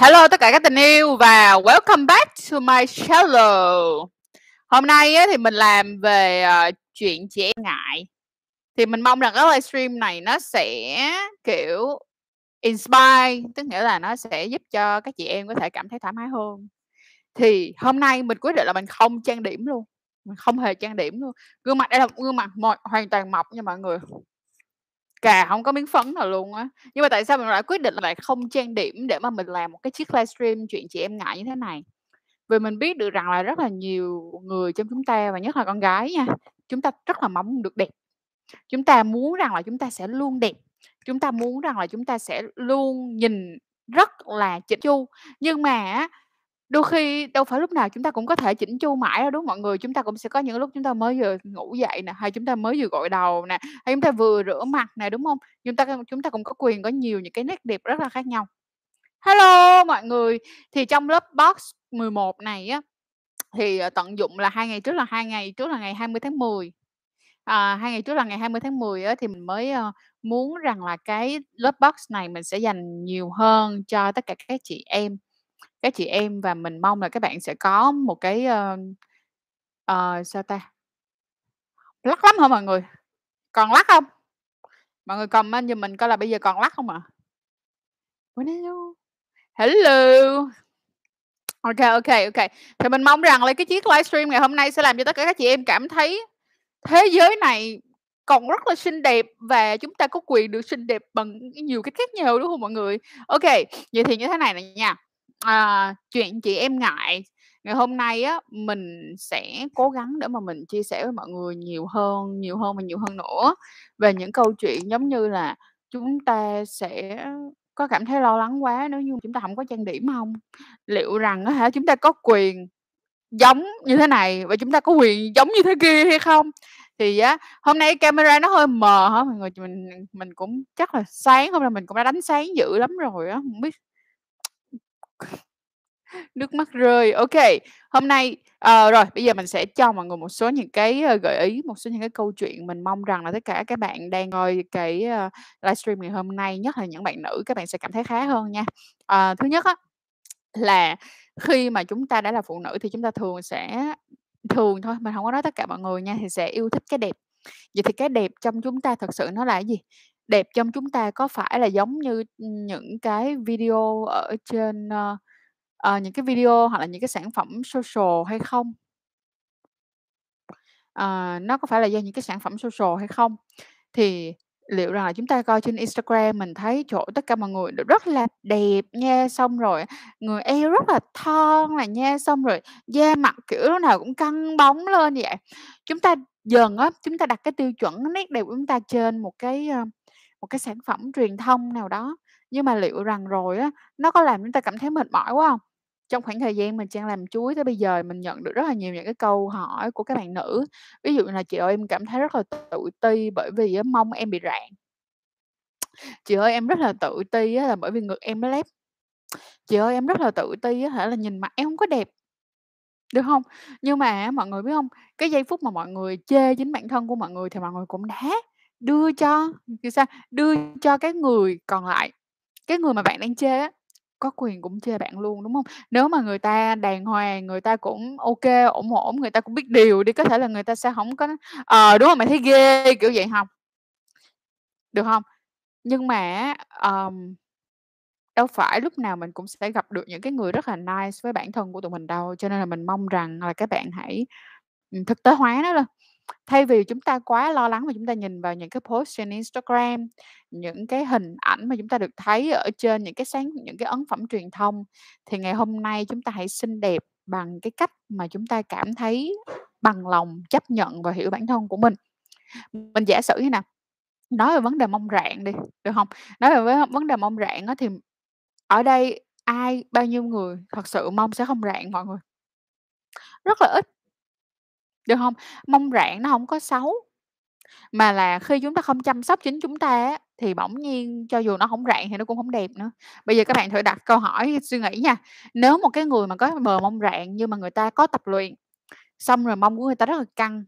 Hello tất cả các tình yêu và welcome back to my channel. Hôm nay á, thì mình làm về uh, chuyện chị em ngại. Thì mình mong rằng cái livestream này nó sẽ kiểu inspire, tức nghĩa là nó sẽ giúp cho các chị em có thể cảm thấy thoải mái hơn. Thì hôm nay mình quyết định là mình không trang điểm luôn, mình không hề trang điểm luôn. Gương mặt đây là gương mặt hoàn toàn mộc nha mọi người cà không có miếng phấn nào luôn á. Nhưng mà tại sao mình lại quyết định là lại không trang điểm để mà mình làm một cái chiếc livestream chuyện chị em ngại như thế này? Vì mình biết được rằng là rất là nhiều người trong chúng ta và nhất là con gái nha, chúng ta rất là mong được đẹp. Chúng ta muốn rằng là chúng ta sẽ luôn đẹp. Chúng ta muốn rằng là chúng ta sẽ luôn nhìn rất là chỉnh chu. Nhưng mà á Đôi khi đâu phải lúc nào chúng ta cũng có thể chỉnh chu mãi đâu, đúng mọi người? Chúng ta cũng sẽ có những lúc chúng ta mới vừa ngủ dậy nè, hay chúng ta mới vừa gội đầu nè, hay chúng ta vừa rửa mặt nè, đúng không Chúng ta chúng ta cũng có quyền có nhiều những cái nét đẹp rất là khác nhau. Hello mọi người! Thì trong lớp Box 11 này á, thì, ờ, tận dụng là hai ngày trước là hai ngày trước là ngày 20 tháng 10. À, hai ngày trước là ngày 20 tháng 10 á, thì mình mới, ờ, muốn rằng là cái lớp Box này mình sẽ dành nhiều hơn cho tất cả các chị em các chị em và mình mong là các bạn sẽ có một cái, uh, uh, sao ta? Lắc lắm hả mọi người? Còn lắc không? Mọi người comment giùm mình coi là bây giờ còn lắc không ạ? Hello. Hello. OK, OK, OK. Thì mình mong rằng là cái chiếc livestream ngày hôm nay sẽ làm cho tất cả các chị em cảm thấy thế giới này còn rất là xinh đẹp và chúng ta có quyền được xinh đẹp bằng nhiều cách khác nhau, đúng không mọi người? OK, vậy thì như thế này nè nha. À, chuyện chị em ngại, ngày hôm nay á, mình sẽ cố gắng để mà mình chia sẻ với mọi người nhiều hơn, nhiều hơn và nhiều hơn nữa về những câu chuyện giống như là chúng ta sẽ có cảm thấy lo lắng quá nếu như chúng ta không có trang điểm không Liệu rằng á hả, chúng ta có quyền giống như thế này và chúng ta có quyền giống như thế kia hay không? Thì á, hôm nay camera nó hơi mờ hả mọi người? Mình mình cũng chắc là sáng hôm nay mình cũng đã đánh sáng dữ lắm rồi á, không biết Nước mắt rơi. OK, hôm nay uh, rồi, bây giờ mình sẽ cho mọi người một số những cái, uh, gợi ý, một số những cái câu chuyện mình mong rằng là tất cả các bạn đang coi cái, uh, livestream ngày hôm nay, nhất là những bạn nữ, các bạn sẽ cảm thấy khá hơn nha. uh, thứ nhất á, là khi mà chúng ta đã là phụ nữ thì chúng ta thường sẽ thường thôi, mình không có nói tất cả mọi người nha, thì sẽ yêu thích cái đẹp. Vậy thì cái đẹp trong chúng ta thật sự nó là cái gì? Đẹp trong chúng ta có phải là giống như, những cái video ở trên, uh, ờ, những cái video hoặc là những cái sản phẩm social hay không? Ờ, nó có phải là do những cái sản phẩm social hay không? Thì liệu rằng là chúng ta coi trên Instagram mình thấy, chỗ tất cả mọi người đều rất là đẹp nha, xong rồi người eo rất là thon là nha, xong rồi da mặt, kiểu, lúc nào cũng căng bóng lên vậy. Chúng ta dần á, chúng ta đặt cái tiêu chuẩn nét đẹp của chúng ta trên một cái, ờ, một cái sản phẩm truyền thông nào đó, nhưng mà liệu rằng rồi á, nó có làm chúng ta cảm thấy mệt mỏi quá không Trong khoảng thời gian mình đang làm chuối tới bây giờ mình nhận được rất là nhiều những cái câu hỏi của các bạn nữ. Ví dụ như là "Chị ơi, em cảm thấy rất là tự ti bởi vì á mông em bị rạn." "Chị ơi, em rất là tự ti á là bởi vì ngực em nó lép." "Chị ơi, em rất là tự ti á hả là nhìn mặt em không có đẹp." Được không Nhưng mà mọi người biết không Cái giây phút mà mọi người chê chính bản thân của mọi người thì mọi người cũng đã đưa cho thì sao? Đưa cho cái người còn lại, cái người mà bạn đang chê á, có quyền cũng chê bạn luôn, đúng không Nếu mà người ta đàng hoàng, người ta cũng OK, ổn ổn, người ta cũng biết điều đi, có thể là người ta sẽ không có "Ờ, đúng không Mày thấy ghê!" kiểu vậy không Được không Nhưng mà um, đâu phải lúc nào mình cũng sẽ gặp được những cái người rất là nice với bản thân của tụi mình đâu, cho nên là mình mong rằng là các bạn hãy, thực tế hóa nó lên. Thay vì chúng ta quá lo lắng mà chúng ta nhìn vào những cái post trên Instagram, những cái hình ảnh mà chúng ta được thấy ở trên những cái sáng những cái ấn phẩm truyền thông, thì ngày hôm nay chúng ta hãy xinh đẹp bằng cái cách mà chúng ta cảm thấy bằng lòng chấp nhận và hiểu bản thân của mình. Mình giả sử như nào? Nói về vấn đề mong rạng đi, được không Nói về vấn đề mong rạng á thì ở đây ai bao nhiêu người thật sự mong sẽ không rạng mọi người? Rất là ít. Được hông? Mông rạn nó hổng có xấu, mà là khi chúng ta không chăm sóc chính chúng ta á, thì bỗng nhiên cho dù nó hổng rạn thì nó cũng hổng đẹp nữa. Bây giờ các bạn thử đặt câu hỏi suy nghĩ nha, nếu một cái người mà có bờ mông rạn nhưng mà người ta có tập luyện, xong rồi mông của người ta rất là căng,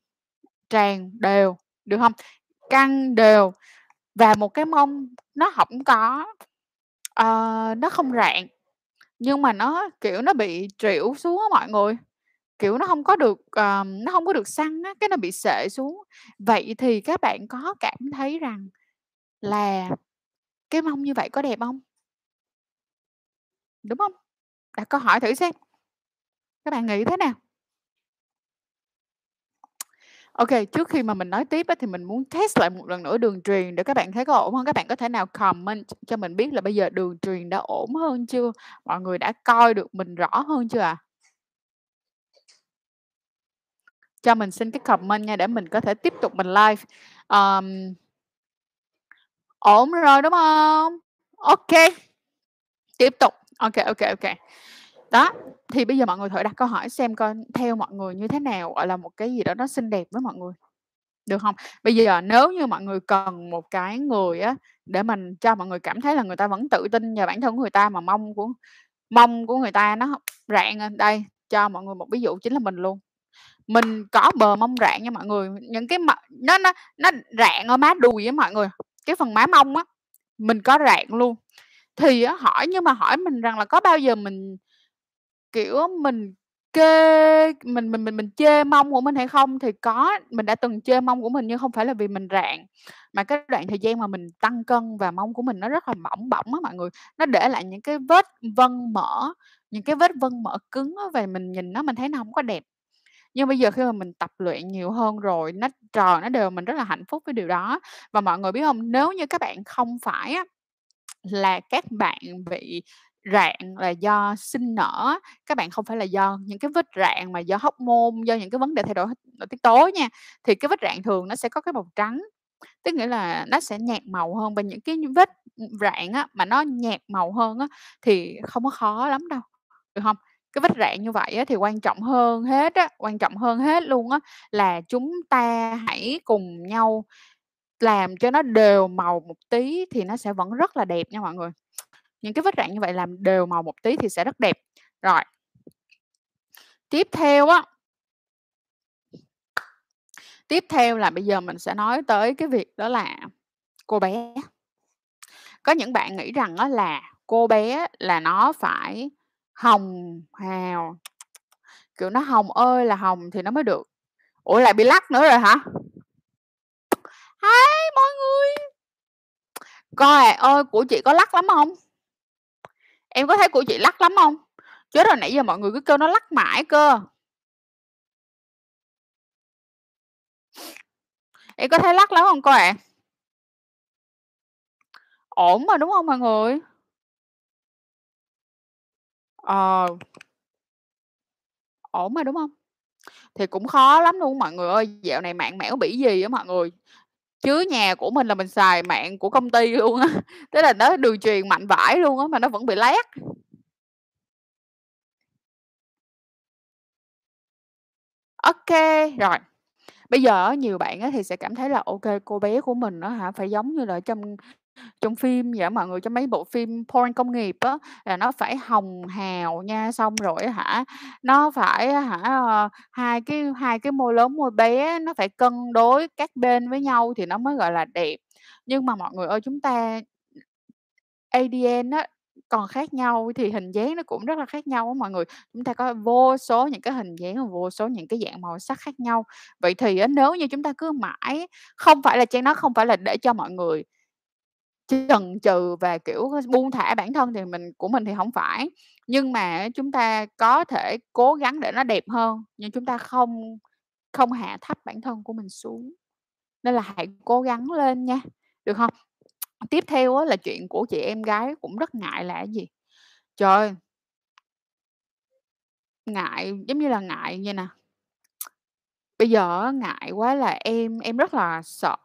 tràn đều, được hông? Căng đều và một cái mông nó hổng có ờ, nó không rạn, Nhưng mà nó, kiểu, nó bị trĩu xuống á mọi người, kiểu, nó không có được, uh, nó không có được săn á, cái nó bị sệ xuống. Vậy thì các bạn có cảm thấy rằng là cái mông như vậy có đẹp không Đúng không? Đặt câu hỏi thử xem. Các bạn nghĩ thế nào? ok trước khi mà mình nói tiếp á, thì mình muốn test lại một lần nữa đường truyền để các bạn thấy có ổn không? Các bạn có thể nào comment cho mình biết là bây giờ đường truyền đã ổn hơn chưa? Mọi người đã coi được mình rõ hơn chưa ạ? Cho mình xin cái comment nha để mình có thể tiếp tục mình live. um, Ổn rồi, đúng không? Ok. Tiếp tục. ok ok ok. Đó, thì bây giờ mọi người thử đặt câu hỏi xem coi theo mọi người như thế nào, gọi là, một cái gì đó nó xinh đẹp với mọi người, được không? Bây giờ nếu như mọi người cần một cái người á, để mình cho mọi người cảm thấy là người ta vẫn tự tin vào bản thân của người ta mà mong của mong của người ta nó rạng đây, cho mọi người một ví dụ chính là mình luôn. Mình có bờ mông rạn nha mọi người, những cái mặt nó nó nó rạn ở má đùi á mọi người, cái phần má mông á, mình có rạn luôn. Thì á hỏi nhưng mà hỏi mình rằng là có bao giờ mình, kiểu, mình kê mình mình mình mình chê mông của mình hay không? Thì có, mình đã từng chê mông của mình nhưng không phải là vì mình rạn, mà cái đoạn thời gian mà mình tăng cân và mông của mình nó rất là mỏng bỏng á mọi người, nó để lại những cái vết vân mỡ, những cái vết vân mỡ cứng á và mình nhìn nó mình thấy nó không có đẹp. Nhưng bây giờ khi mà mình tập luyện nhiều hơn rồi, nó tròn, nó đều, mình rất là hạnh phúc với điều đó. Và mọi người biết không Nếu như các bạn không phải á là các bạn bị rạn là do sinh nở các bạn không phải là do những cái vết rạn mà do hóc môn do những cái vấn đề thay đổi nội tiết tố nha, thì cái vết rạn thường nó sẽ có cái màu trắng, tức nghĩa là nó sẽ nhạt màu hơn và những cái vết, rạn á mà nó nhạt màu hơn á thì không có khó lắm đâu, được không cái vết rạn như vậy á thì quan trọng hơn hết á, quan trọng hơn hết luôn á là chúng ta hãy cùng nhau làm cho nó đều màu một tí thì nó sẽ vẫn rất là đẹp nha mọi người. Những cái vết rạn như vậy làm đều màu một tí thì sẽ rất đẹp. Rồi. Tiếp theo á tiếp theo là bây giờ mình sẽ nói tới cái việc đó là cô bé. Có những bạn nghĩ rằng á là cô bé là nó phải hồng hào, kiểu, nó hồng ơi là hồng thì nó mới được. Ủa, lại bị lắc nữa rồi hả? Hi mọi người! Coi à ơi, của chị có lắc lắm không Em có thấy của chị lắc lắm không? Chết rồi, nãy giờ mọi người cứ kêu nó lắc mãi cơ. Em có thấy lắc lắm không coi ạ? Ổn mà, đúng không mọi người? Ờ. Ổn mà, đúng hông? Thì cũng khó lắm luôn á mọi người ơi, dạo này mạng mẻo bỉ gì á mọi người. Chứ nhà của mình là mình xài mạng của công ty luôn á, tức là nó đường truyền mạnh vãi luôn á mà nó vẫn bị lag. Ô kê, rồi. Bây giờ á, nhiều bạn á thì sẽ cảm thấy là ô kê, cô bé của mình á hả, phải giống như là ở trong trong phim vậy á mọi người, trong mấy bộ phim porn công nghiệp á, là nó phải hồng hào nha, xong rồi á hả, nó phải á hả, ờ, hai cái hai cái môi lớn, môi bé nó phải cân đối các bên với nhau thì nó mới gọi là đẹp. Nhưng mà mọi người ơi, chúng ta ADN á, còn khác nhau thì hình dáng nó cũng rất là khác nhau á mọi người. Chúng ta có vô số những cái hình dáng và vô số những cái dạng màu sắc khác nhau. Vậy thì á, nếu như chúng ta cứ mãi không phải là Trang nó không phải là để cho mọi người chần chừ và, kiểu, buông thả bản thân thì mình của mình thì không phải, nhưng mà chúng ta có thể cố gắng để nó đẹp hơn, nhưng chúng ta không không hạ thấp bản thân của mình xuống. Nên là hãy cố gắng lên nha, được không Tiếp theo là chuyện của chị em gái cũng rất ngại là cái gì? Trời! Ngại, giống như là, ngại như nè. Bây giờ ngại quá là em em rất là sợ,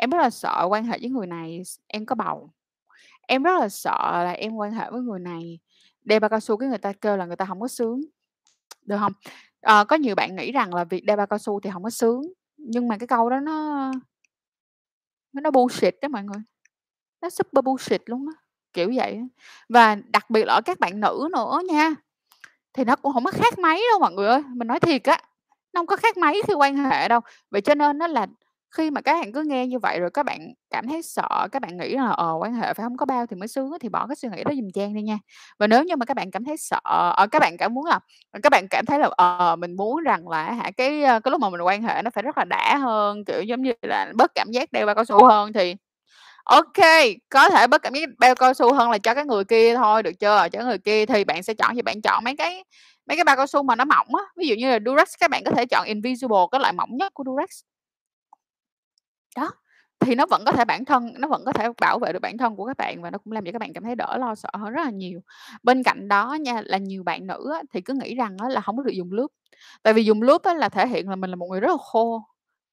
em rất là sợ quan hệ với người này em có bầu. Em rất là sợ là em quan hệ với người này, đeo bao cao su cái người ta kêu là người ta không có sướng, được không à, ờ, có nhiều bạn nghĩ rằng là việc đeo bao cao su thì không có sướng, nhưng mà cái câu đó nó nó bullshit đó mọi người, nó super bullshit luôn á, kiểu vậy. Và đặc biệt là ở các bạn nữ nữa nha, thì nó cũng không có khác mấy đâu mọi người ơi, mình nói thiệt á, nó không có khác mấy khi quan hệ đâu. Vậy cho nên nó là khi mà các bạn cứ nghe như vậy rồi các bạn cảm thấy sợ, các bạn nghĩ là, ờ, quan hệ phải hông có bao thì mới sướng á, thì bỏ cái suy nghĩ đó giùm Trang đi nha. Và nếu như mà các bạn cảm thấy sợ, ờ, các bạn cảm muốn là ờ, các bạn cảm thấy là, ờ, mình muốn rằng là á hả, cái, ơ, cái lúc mà mình quan hệ nó phải rất là đã hơn, kiểu, giống như là, bớt cảm giác đeo bao cao su hơn thì ô kê, có thể bớt cảm giác bao cao su hơn là cho cái người kia thôi, được chưa? Cho người kia thì bạn sẽ chọn gì? Bạn chọn mấy cái mấy cái bao cao su mà nó mỏng á, ví dụ như là Durex các bạn có thể chọn Invisible, cái loại mỏng nhất của Durex. Đó, thì nó vẫn có thể bản thân nó vẫn có thể bảo vệ được bản thân của các bạn và nó cũng làm cho các bạn cảm thấy đỡ lo sợ hơn rất là nhiều. Bên cạnh đó nha, là nhiều bạn nữ á, thì cứ nghĩ rằng á là không có được dùng lube, tại vì dùng lube á là thể hiện là mình là một người rất là khô,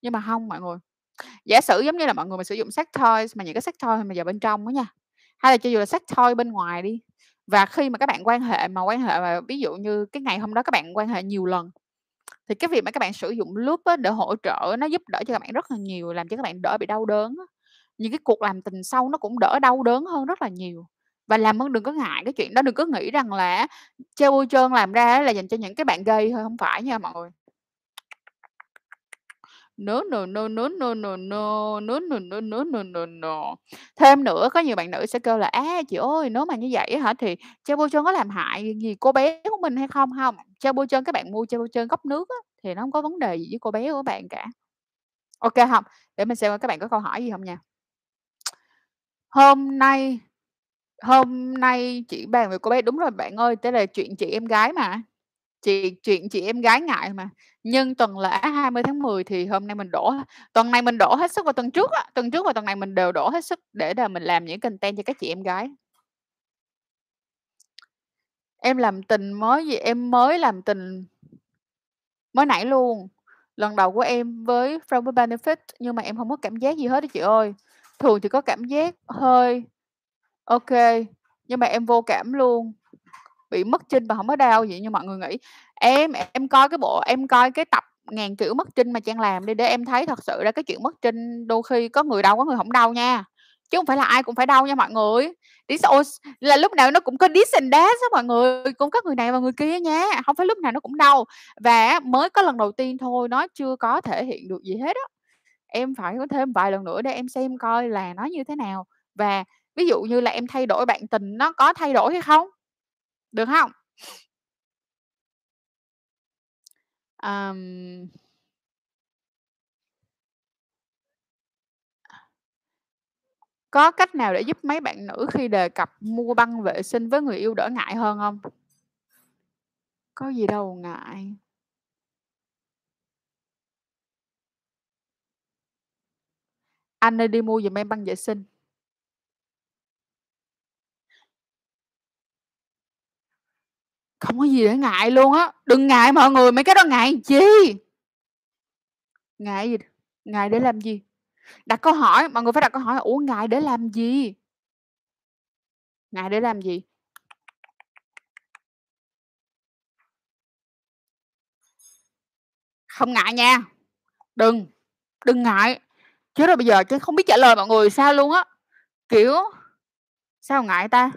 nhưng mà không mọi người. Giả sử giống như là mọi người mà sử dụng sex toys mà những cái sex toys mà vào bên trong á nha, hay là cho dù là sex toy bên ngoài đi, và khi mà các bạn quan hệ mà quan hệ mà ví dụ như cái ngày hôm đó các bạn quan hệ nhiều lần, thì cái việc mà các bạn sử dụng lube á để hỗ trợ nó giúp đỡ cho các bạn rất là nhiều, làm cho các bạn đỡ bị đau đớn á. Những cái cuộc làm tình sau nó cũng đỡ đau đớn hơn rất là nhiều. Và làm ơn đừng có ngại cái chuyện đó, đừng có nghĩ rằng là treo bôi trơn làm ra là dành cho những cái bạn gay thôi, không phải nha mọi người. No, no, no, no, no, no, no, no, no, no, no, no, no, no. Thêm nữa có nhiều bạn nữ sẽ kêu là á chị ơi, nếu mà như vậy hả thì treo bôi trơn có làm hại gì cô bé của mình hay không?" không treo bôi trơn các bạn mua treo bôi trơn gốc nước á, thì nó không có vấn đề gì với cô bé của bạn cả. ok không? Để mình xem các bạn có câu hỏi gì không nha. Hôm nay hôm nay chị bàn về cô bé đúng rồi bạn ơi, tới là chuyện chị em gái mà, chị chuyện chị em gái ngại mà. Nhưng tuần lễ 20/10 thì hôm nay mình đổ tuần này mình đổ hết sức và tuần trước á, tuần trước và tuần này mình đều đổ hết sức để là mình làm những content cho các chị em gái. Em làm tình mới gì em mới làm tình mới nãy luôn, lần đầu của em với from with Benefit nhưng mà em không có cảm giác gì hết đó chị ơi. Thường thì có cảm giác hơi ok nhưng mà em vô cảm luôn, bị mất trinh và không có đau vậy như mọi người nghĩ. Em em coi cái bộ em coi cái tập "Ngàn kiểu mất trinh" mà Trang làm đi để em thấy thật sự ra cái chuyện mất trinh đôi khi có người đau có người không đau nha, chứ không phải là ai cũng phải đau nha mọi người. This là lúc nào nó cũng có this and that đó mọi người, cũng có người này và người kia nha, không phải lúc nào nó cũng đau. Và mới có lần đầu tiên thôi, nó chưa có thể hiện được gì hết á. Em phải có thêm vài lần nữa để em xem coi là nó như thế nào. Và ví dụ như là em thay đổi bạn tình nó có thay đổi hay không? Được không um, Có cách nào để giúp mấy bạn nữ khi đề cập mua băng vệ sinh với người yêu đỡ ngại hơn không? Có gì đâu ngại. Anh ơi đi mua giùm em băng vệ sinh. Không có gì để ngại luôn á, đừng ngại mọi người, mấy cái đó ngại chi? Ngại gì? Ngại để làm gì? Đặt câu hỏi, mọi người phải đặt câu hỏi, ủa, ngại để làm gì? Ngại để làm gì? Không ngại nha, đừng, đừng ngại, chứ rồi bây giờ chứ không biết trả lời mọi người sao luôn á, kiểu sao ngại ta?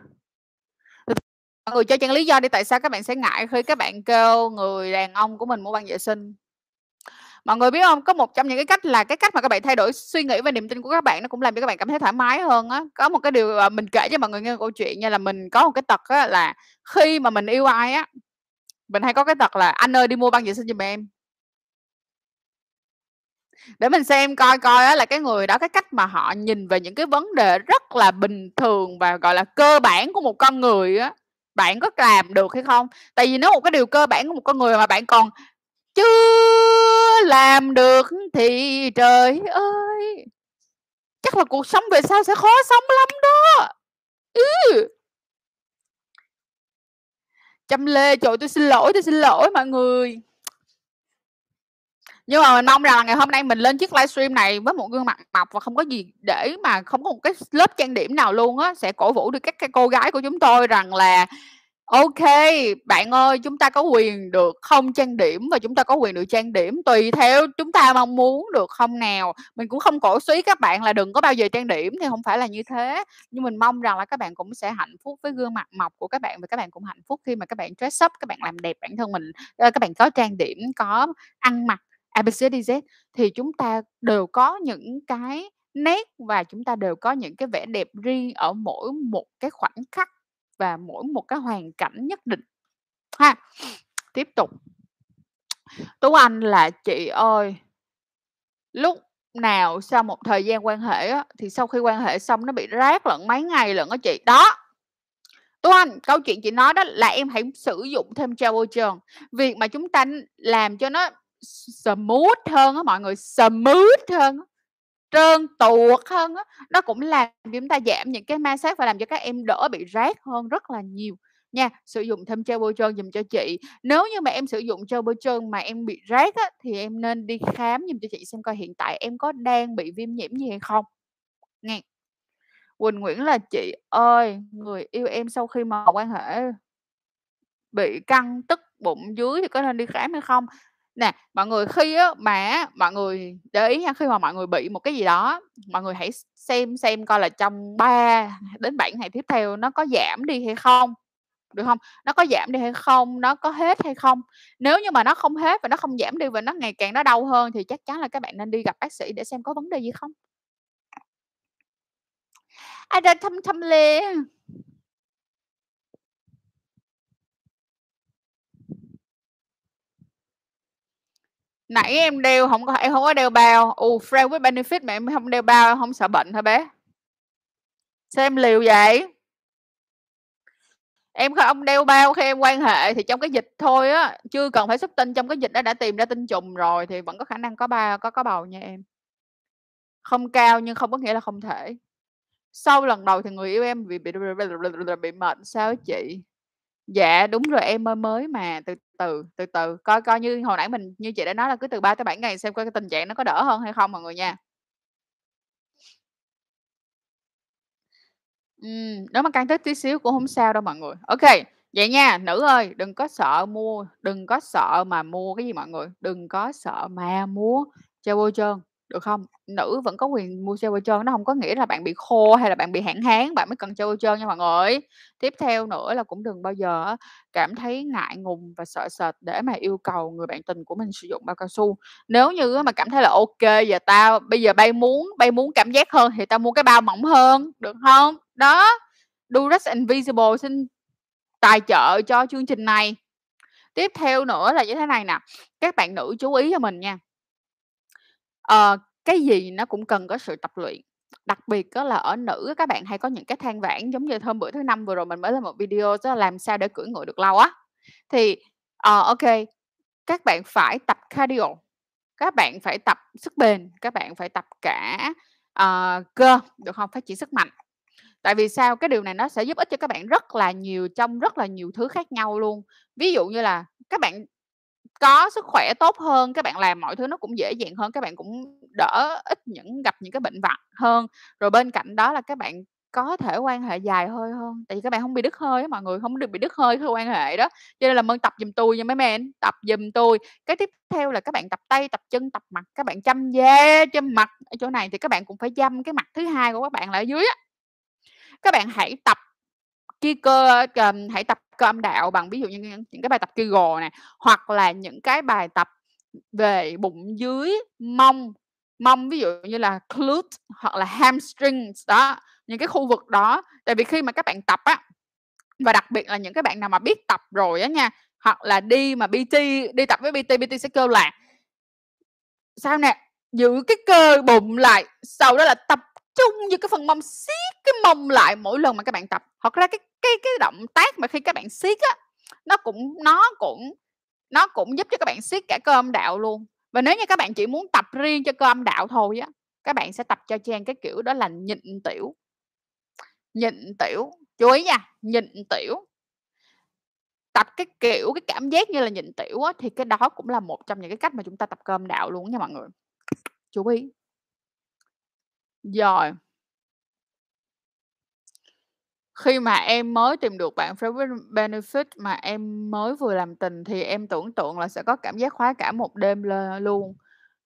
Mọi người cho chân lý do đi, tại sao các bạn sẽ ngại khi các bạn kêu người đàn ông của mình mua băng vệ sinh? Mọi người biết không? Có một trong những cái cách là cái cách mà các bạn thay đổi suy nghĩ và niềm tin của các bạn nó cũng làm cho các bạn cảm thấy thoải mái hơn á. Có một cái điều, à, mình kể cho mọi người nghe một câu chuyện như là mình có một cái tật á là khi mà mình yêu ai á, mình hay có cái tật là "Anh ơi đi mua băng vệ sinh giùm em." Để mình xem coi coi á là cái người đó cái cách mà họ nhìn về những cái vấn đề rất là bình thường và, gọi là, cơ bản của một con người á, bạn có làm được hay không? Tại vì nếu một cái điều cơ bản của một con người mà bạn còn chưa làm được thì trời ơi, chắc là cuộc sống về sau sẽ khó sống lắm đó. Ừ. Chăm Lê, trời tôi xin lỗi, tôi xin lỗi mọi người. Nhưng mà mình mong rằng là ngày hôm nay mình lên chiếc livestream này với một gương mặt mộc và không có gì để mà không có một cái lớp trang điểm nào luôn á, sẽ cổ vũ được các cái cô gái của chúng tôi rằng là ok bạn ơi, chúng ta có quyền được không trang điểm và chúng ta có quyền được trang điểm tùy theo chúng ta mong muốn, được không nào? Mình cũng không cổ suý các bạn là đừng có bao giờ trang điểm thì không phải là như thế, nhưng mình mong rằng là các bạn cũng sẽ hạnh phúc với gương mặt mộc của các bạn và các bạn cũng hạnh phúc khi mà các bạn dress up, các bạn làm đẹp bản thân mình, ờ, các bạn có trang điểm, có ăn mặc ABCDZ thì chúng ta đều có những cái nét và chúng ta đều có những cái vẻ đẹp riêng ở mỗi một cái khoảnh khắc và mỗi một cái hoàn cảnh nhất định. Ha. Tiếp tục. Tú Anh là chị ơi lúc nào sau một thời gian quan hệ á, thì sau khi quan hệ xong nó bị rác lận mấy ngày lận á chị. Đó. Tú Anh, câu chuyện chị nói đó là em hãy sử dụng thêm trao bôi trơn. Việc mà chúng ta làm cho nó smooth hơn á mọi người, smooth hơn á, trơn tuột hơn á, nó cũng làm cho chúng ta giảm những cái ma sát và làm cho các em đỡ bị rát hơn rất là nhiều nha. Sử dụng thêm gel bôi trơn dùm cho chị. Nếu như mà em sử dụng gel bôi trơn mà em bị rát á, thì em nên đi khám dùm cho chị xem coi hiện tại em có đang bị viêm nhiễm gì hay không. Nghe. Quỳnh Nguyễn là chị ơi, người yêu em sau khi mà quan hệ bị căng tức bụng dưới thì có nên đi khám hay không? Nè, mọi người khi á mà mọi người để ý nha, khi mà mọi người bị một cái gì đó, mọi người hãy xem xem coi là trong 3 đến 7 ngày tiếp theo nó có giảm đi hay không, được không Nó có giảm đi hay không? Nó có hết hay không? Nếu như mà nó không hết và nó không giảm đi và nó ngày càng nó đau hơn thì chắc chắn là các bạn nên đi gặp bác sĩ để xem có vấn đề gì không. Ai ra thăm thăm Lê. Nãy em đeo không có em không có đeo bao. Ừ, friend with benefit mà em không đeo bao, không sợ bệnh hả bé? Sao em liều vậy? Em không đeo bao khi em quan hệ thì trong cái dịch thôi á, chưa cần phải xuất tinh, trong cái dịch đó đã tìm ra tinh trùng rồi thì vẫn có khả năng có ba có có bầu nha em. Không cao nhưng không có nghĩa là không thể. Sau lần đầu thì người yêu em bị bị bị mệt sao chị? Dạ, đúng rồi em mới mới mà, từ từ, từ từ, coi coi như hồi nãy mình như chị đã nói là cứ từ 3 tới 7 ngày xem coi cái tình trạng nó có đỡ hơn hay không mọi người nha. Ừm, nếu mà căng tới tí xíu cũng không sao đâu mọi người. Ô kê, vậy nha, nữ ơi, đừng có sợ mua đừng có sợ mà mua cái gì mọi người, đừng có sợ mà mua cho bôi trơn, được không? Nữ vẫn có quyền mua gel bôi trơn, nó không có nghĩa là bạn bị khô hay là bạn bị hạn hán bạn mới cần gel bôi trơn nha mọi người. Tiếp theo nữa là cũng đừng bao giờ cảm thấy ngại ngùng và sợ sệt để mà yêu cầu người bạn tình của mình sử dụng bao cao su. Nếu như mà cảm thấy là ok giờ tao bây giờ bay muốn bay muốn cảm giác hơn thì tao mua cái bao mỏng hơn, được không? Đó, Durex Invisible xin tài trợ cho chương trình này. Tiếp theo nữa là như thế này nè, các bạn nữ chú ý cho mình nha. Ờ, cái gì nó cũng cần có sự tập luyện, đặc biệt á là ở nữ á, các bạn hay có những cái than vãn giống như hôm bữa thứ Năm vừa rồi mình mới lên một video đó làm sao để cưỡi ngựa được lâu á. Thì, ờ, ô kê, các bạn phải tập cardio, các bạn phải tập sức bền, các bạn phải tập cả, ờ, cơ, được hông? Phát triển sức mạnh. Tại vì sao? Cái điều này nó sẽ giúp ích cho các bạn rất là nhiều trong rất là nhiều thứ khác nhau luôn. Ví dụ như là các bạn có sức khỏe tốt hơn, các bạn làm mọi thứ nó cũng dễ dàng hơn, các bạn cũng đỡ ít những gặp những cái bệnh vặt hơn. Rồi bên cạnh đó là các bạn có thể quan hệ dài hơi hơn, tại vì các bạn không bị đứt hơi mọi người, không được bị đứt hơi khi quan hệ đó. Cho nên là ơn tập giùm tôi nha mấy men, tập giùm tôi. Cái tiếp theo là các bạn tập tay, tập chân, tập mặt, các bạn chăm da, chăm mặt. Ở chỗ này thì các bạn cũng phải chăm cái mặt thứ hai của các bạn là ở dưới á. Các bạn hãy tập kia cơ ờ, hãy tập cơ âm đạo bằng ví dụ như những cái bài tập Kegel nè, hoặc là những cái bài tập về bụng dưới, mông, mông ví dụ như là glute hoặc là hamstrings, đó, những cái khu vực đó. Tại vì khi mà các bạn tập á, và đặc biệt là những cái bạn nào mà biết tập rồi á nha, hoặc là đi mà PT đi tập với PT, PT sẽ kêu là sao nè, giữ cái cơ bụng lại, sau đó là tập trung vô cái phần mông, siết cái mông lại mỗi lần mà các bạn tập. Thật ra cái cái cái động tác mà khi các bạn siết á, nó cũng nó cũng nó cũng giúp cho các bạn siết cả cơ âm đạo luôn. Và nếu như các bạn chỉ muốn tập riêng cho cơ âm đạo thôi á, các bạn sẽ tập cho Trang cái kiểu đó là nhịn tiểu. Nhịn tiểu, chú ý nha, nhịn tiểu. Tập cái kiểu, cái cảm giác như là nhịn tiểu á, thì cái đó cũng là một trong những cái cách mà chúng ta tập cơ âm đạo luôn nha mọi người. Chú ý. Rồi. Khi mà em mới tìm được bạn friend with benefit mà em mới vừa làm tình thì em tưởng tượng là sẽ có cảm giác khoái cảm một đêm luôn.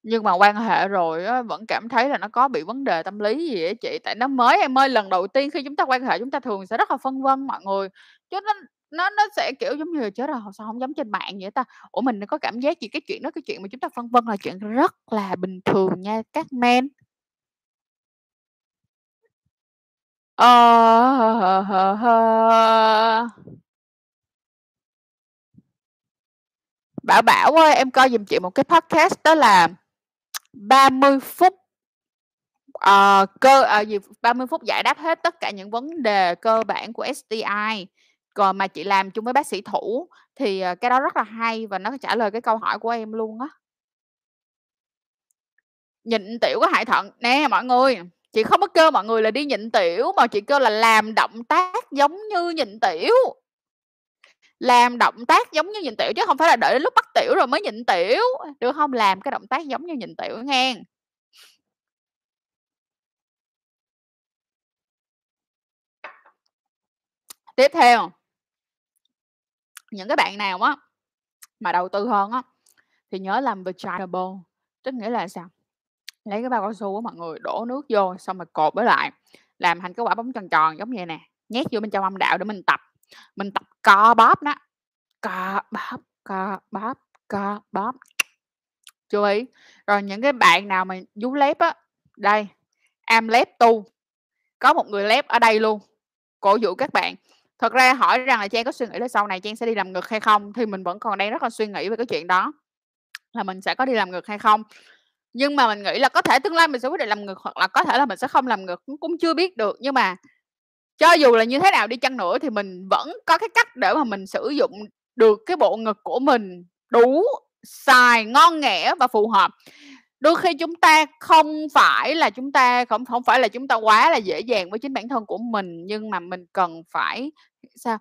Nhưng mà quan hệ rồi á, vẫn cảm thấy là nó có bị vấn đề tâm lý gì á chị, tại nó mới em ơi. Lần đầu tiên khi chúng ta quan hệ chúng ta thường sẽ rất là phân vân mọi người, chứ nó nó nó sẽ, kiểu, giống như là "Chết rồi, sao không giống trên mạng vậy ta?" Ủa, mình có cảm giác gì cái chuyện đó, cái chuyện mà chúng ta phân vân là chuyện rất là bình thường nha các men. Ờ, hờ, hờ. Bảo Bảo ơi, em coi giùm chị một cái podcast đó là 30 phút ờ, cơ ờ, gì, 30 phút giải đáp hết tất cả những vấn đề cơ bản của STI, còn mà chị làm chung với bác sĩ Thủ, thì, ờ, cái đó rất là hay và nó trả lời cái câu hỏi của em luôn á. Nhịn tiểu có hại thận. Nè, mọi người, chị không có kêu mọi người là đi nhịn tiểu, mà chị kêu là làm động tác giống như nhịn tiểu. Làm động tác giống như nhịn tiểu chứ không phải là đợi đến lúc bắt tiểu rồi mới nhịn tiểu, được không Làm cái động tác giống như nhịn tiểu nghe Tiếp theo những cái bạn nào á mà đầu tư hơn á, thì nhớ làm vaginable, tức nghĩa là sao? Lấy cái bao cao su á mọi người, đổ nước vô xong rồi cột với lại, làm thành cái quả bóng tròn tròn giống vậy nè, nhét vô bên trong âm đạo để mình tập, mình tập co bóp đó co bóp, co bóp, co bóp. Chú ý. Rồi những cái bạn nào mà vú lép á, đây, am lép tu, có một người lép ở đây luôn, cổ vũ các bạn. Thật ra hỏi rằng là Trang có suy nghĩ là sau này Trang sẽ đi làm ngực hay không, thì mình vẫn còn đang rất là suy nghĩ về cái chuyện đó, là mình sẽ có đi làm ngực hay không. Nhưng mà mình nghĩ là có thể tương lai mình sẽ quyết định làm ngược hoặc là có thể là mình sẽ không làm ngược cũng cũng chưa biết được. Nhưng mà cho dù là như thế nào đi chăng nữa thì mình vẫn có cái cách để mà mình sử dụng được cái bộ ngực của mình đủ xài, ngon nghẻ và phù hợp. Đôi khi chúng ta không phải là chúng ta không không phải là chúng ta quá là dễ dàng với chính bản thân của mình, nhưng mà mình cần phải sao?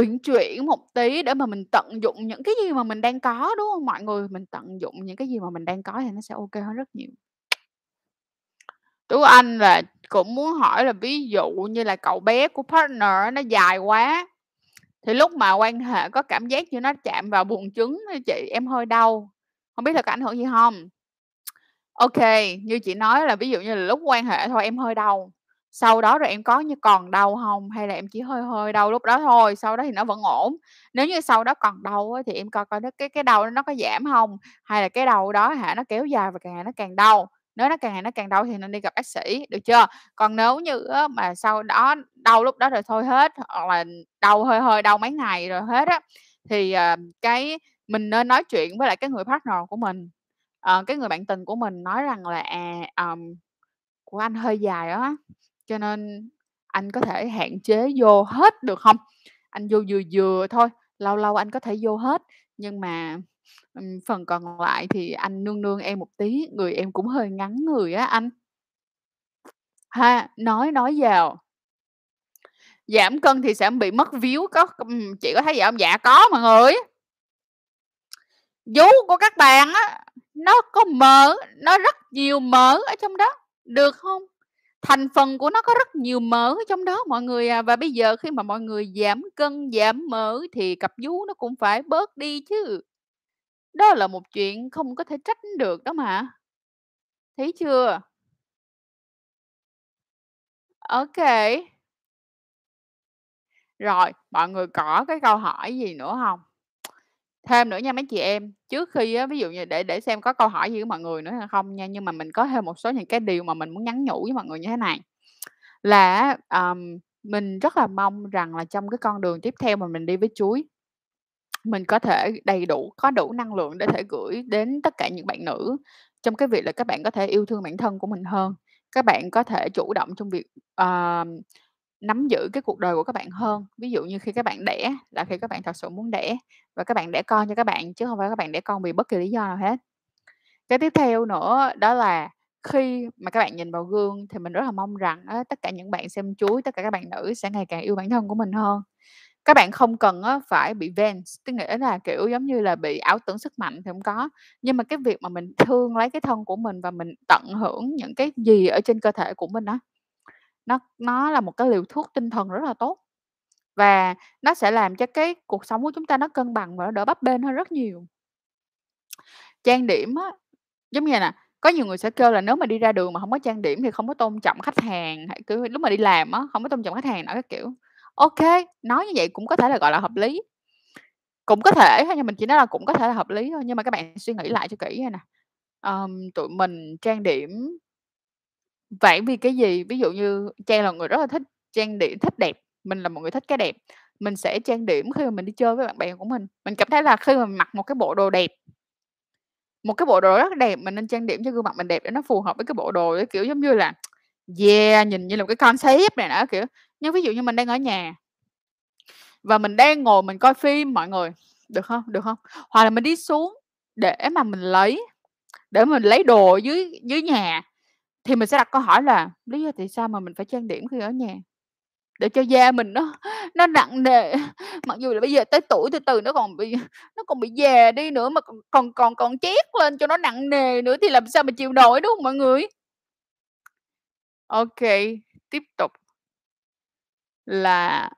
Uyển chuyển một tí để mà mình tận dụng những cái gì mà mình đang có, đúng hông mọi người? Mình tận dụng những cái gì mà mình đang có thì nó sẽ ô kê hơn rất nhiều. Tú Anh là cũng muốn hỏi là ví dụ như là cậu bé của partner á nó dài quá, thì lúc mà quan hệ có cảm giác như nó chạm vào buồng trứng á chị, em hơi đau, hông biết là có ảnh hưởng gì hông? Ô kê, như chị nói là ví dụ như là lúc quan hệ thôi em hơi đau, sau đó rồi em có như còn đau hông? Hay là em chỉ hơi hơi đau lúc đó thôi, sau đó thì nó vẫn ổn? Nếu như sau đó còn đau á thì em coi coi nó cái cái đau đó nó có giảm hông? Hay là cái đau đó hả, nó kéo dài và càng ngày nó càng đau? Nếu nó càng ngày nó càng đau thì nên đi gặp bác sĩ, được chưa? Còn nếu như á mà sau đó đau lúc đó rồi thôi hết, hoặc là đau hơi hơi đau mấy ngày rồi hết á, thì, ờ, cái mình nên nói chuyện với lại cái người partner của mình, ờ, cái người bạn tình của mình nói rằng là "À, ờm, của anh hơi dài á, cho nên anh có thể hạn chế vô hết được không? Anh vô vừa vừa thôi, lâu lâu anh có thể vô hết, nhưng mà, phần còn lại thì anh nương nương em một tí, người em cũng hơi ngắn người á anh." Ha, nói nói vào. Giảm cân thì sẽ bị mất víu có chị có thấy vậy không Dạ có mọi người. Vú của các bạn á, nó có mỡ, nó rất nhiều mỡ ở trong đó, được không? Thành phần của nó có rất nhiều mỡ trong đó mọi người à, và bây giờ khi mà mọi người giảm cân, giảm mỡ thì cặp vú nó cũng phải bớt đi chứ. Đó là một chuyện không có thể tránh được đó mà. Thấy chưa? ok. Rồi, mọi người có cái câu hỏi gì nữa không Thêm nữa nha mấy chị em, trước khi á, ví dụ như để để xem có câu hỏi gì của mọi người nữa hay không nha, nhưng mà mình có thêm một số những cái điều mà mình muốn nhắn nhủ với mọi người như thế này, là á, ờm, mình rất là mong rằng là trong cái con đường tiếp theo mà mình đi với Chuối, mình có thể đầy đủ có đủ năng lượng để thể gửi đến tất cả những bạn nữ trong cái việc là các bạn có thể yêu thương bản thân của mình hơn, các bạn có thể chủ động trong việc, ờ, nắm giữ cái cuộc đời của các bạn hơn. Ví dụ như khi các bạn đẻ là khi các bạn thật sự muốn đẻ và các bạn đẻ con cho các bạn, chứ không phải các bạn đẻ con vì bất kỳ lý do nào hết. Cái tiếp theo nữa đó là khi mà các bạn nhìn vào gương thì mình rất là mong rằng á, tất cả những bạn xem Chuối, tất cả các bạn nữ sẽ ngày càng yêu bản thân của mình hơn. Các bạn không cần á, phải bị Vance, tức nghĩa là, kiểu, giống như là, bị ảo tưởng sức mạnh thì không có, nhưng mà cái việc mà mình thương lấy cái thân của mình và mình tận hưởng những cái gì ở trên cơ thể của mình á, nó nó là một cái liều thuốc tinh thần rất là tốt. Và nó sẽ làm cho cái cuộc sống của chúng ta nó cân bằng và nó đỡ bấp bênh hơn rất nhiều. Trang điểm á, giống như nè, có nhiều người sẽ kêu là nếu mà đi ra đường mà không có trang điểm thì không có tôn trọng khách hàng, hay, cứ lúc mà đi làm á, không có tôn trọng khách hàng nữa các kiểu. ok nói như vậy cũng có thể là, gọi là, hợp lý. Cũng có thể thôi, nhưng mình chỉ nói là cũng có thể là hợp lý thôi, nhưng mà các bạn suy nghĩ lại cho kỹ nha nè. um, tụi mình trang điểm vậy vì cái gì? Ví dụ như Trang là người rất là thích trang điểm, thích đẹp, mình là một người thích cái đẹp, mình sẽ trang điểm khi mà mình đi chơi với bạn bè của mình. Mình cảm thấy là khi mà mình mặc một cái bộ đồ đẹp một cái bộ đồ rất đẹp, mình nên trang điểm cho gương mặt mình đẹp để nó phù hợp với cái bộ đồ đó, kiểu, giống như là, yeah, nhìn như là một cái concept này nọ kiểu. Nhưng ví dụ như mình đang ở nhà và mình đang ngồi mình coi phim mọi người, được không Được không Hoặc là mình đi xuống để mà mình lấy để mình lấy đồ ở dưới dưới nhà, thì mình sẽ đặt câu hỏi là lý do tại sao mà mình phải trang điểm khi ở nhà? Để cho da mình nó nó nặng nề, mặc dù là bây giờ tới tuổi từ từ nó còn bị nó còn bị già đi nữa mà còn còn còn còn lên cho nó nặng nề nữa thì làm sao mà chịu nổi, đúng không mọi người? ok tiếp tục. Là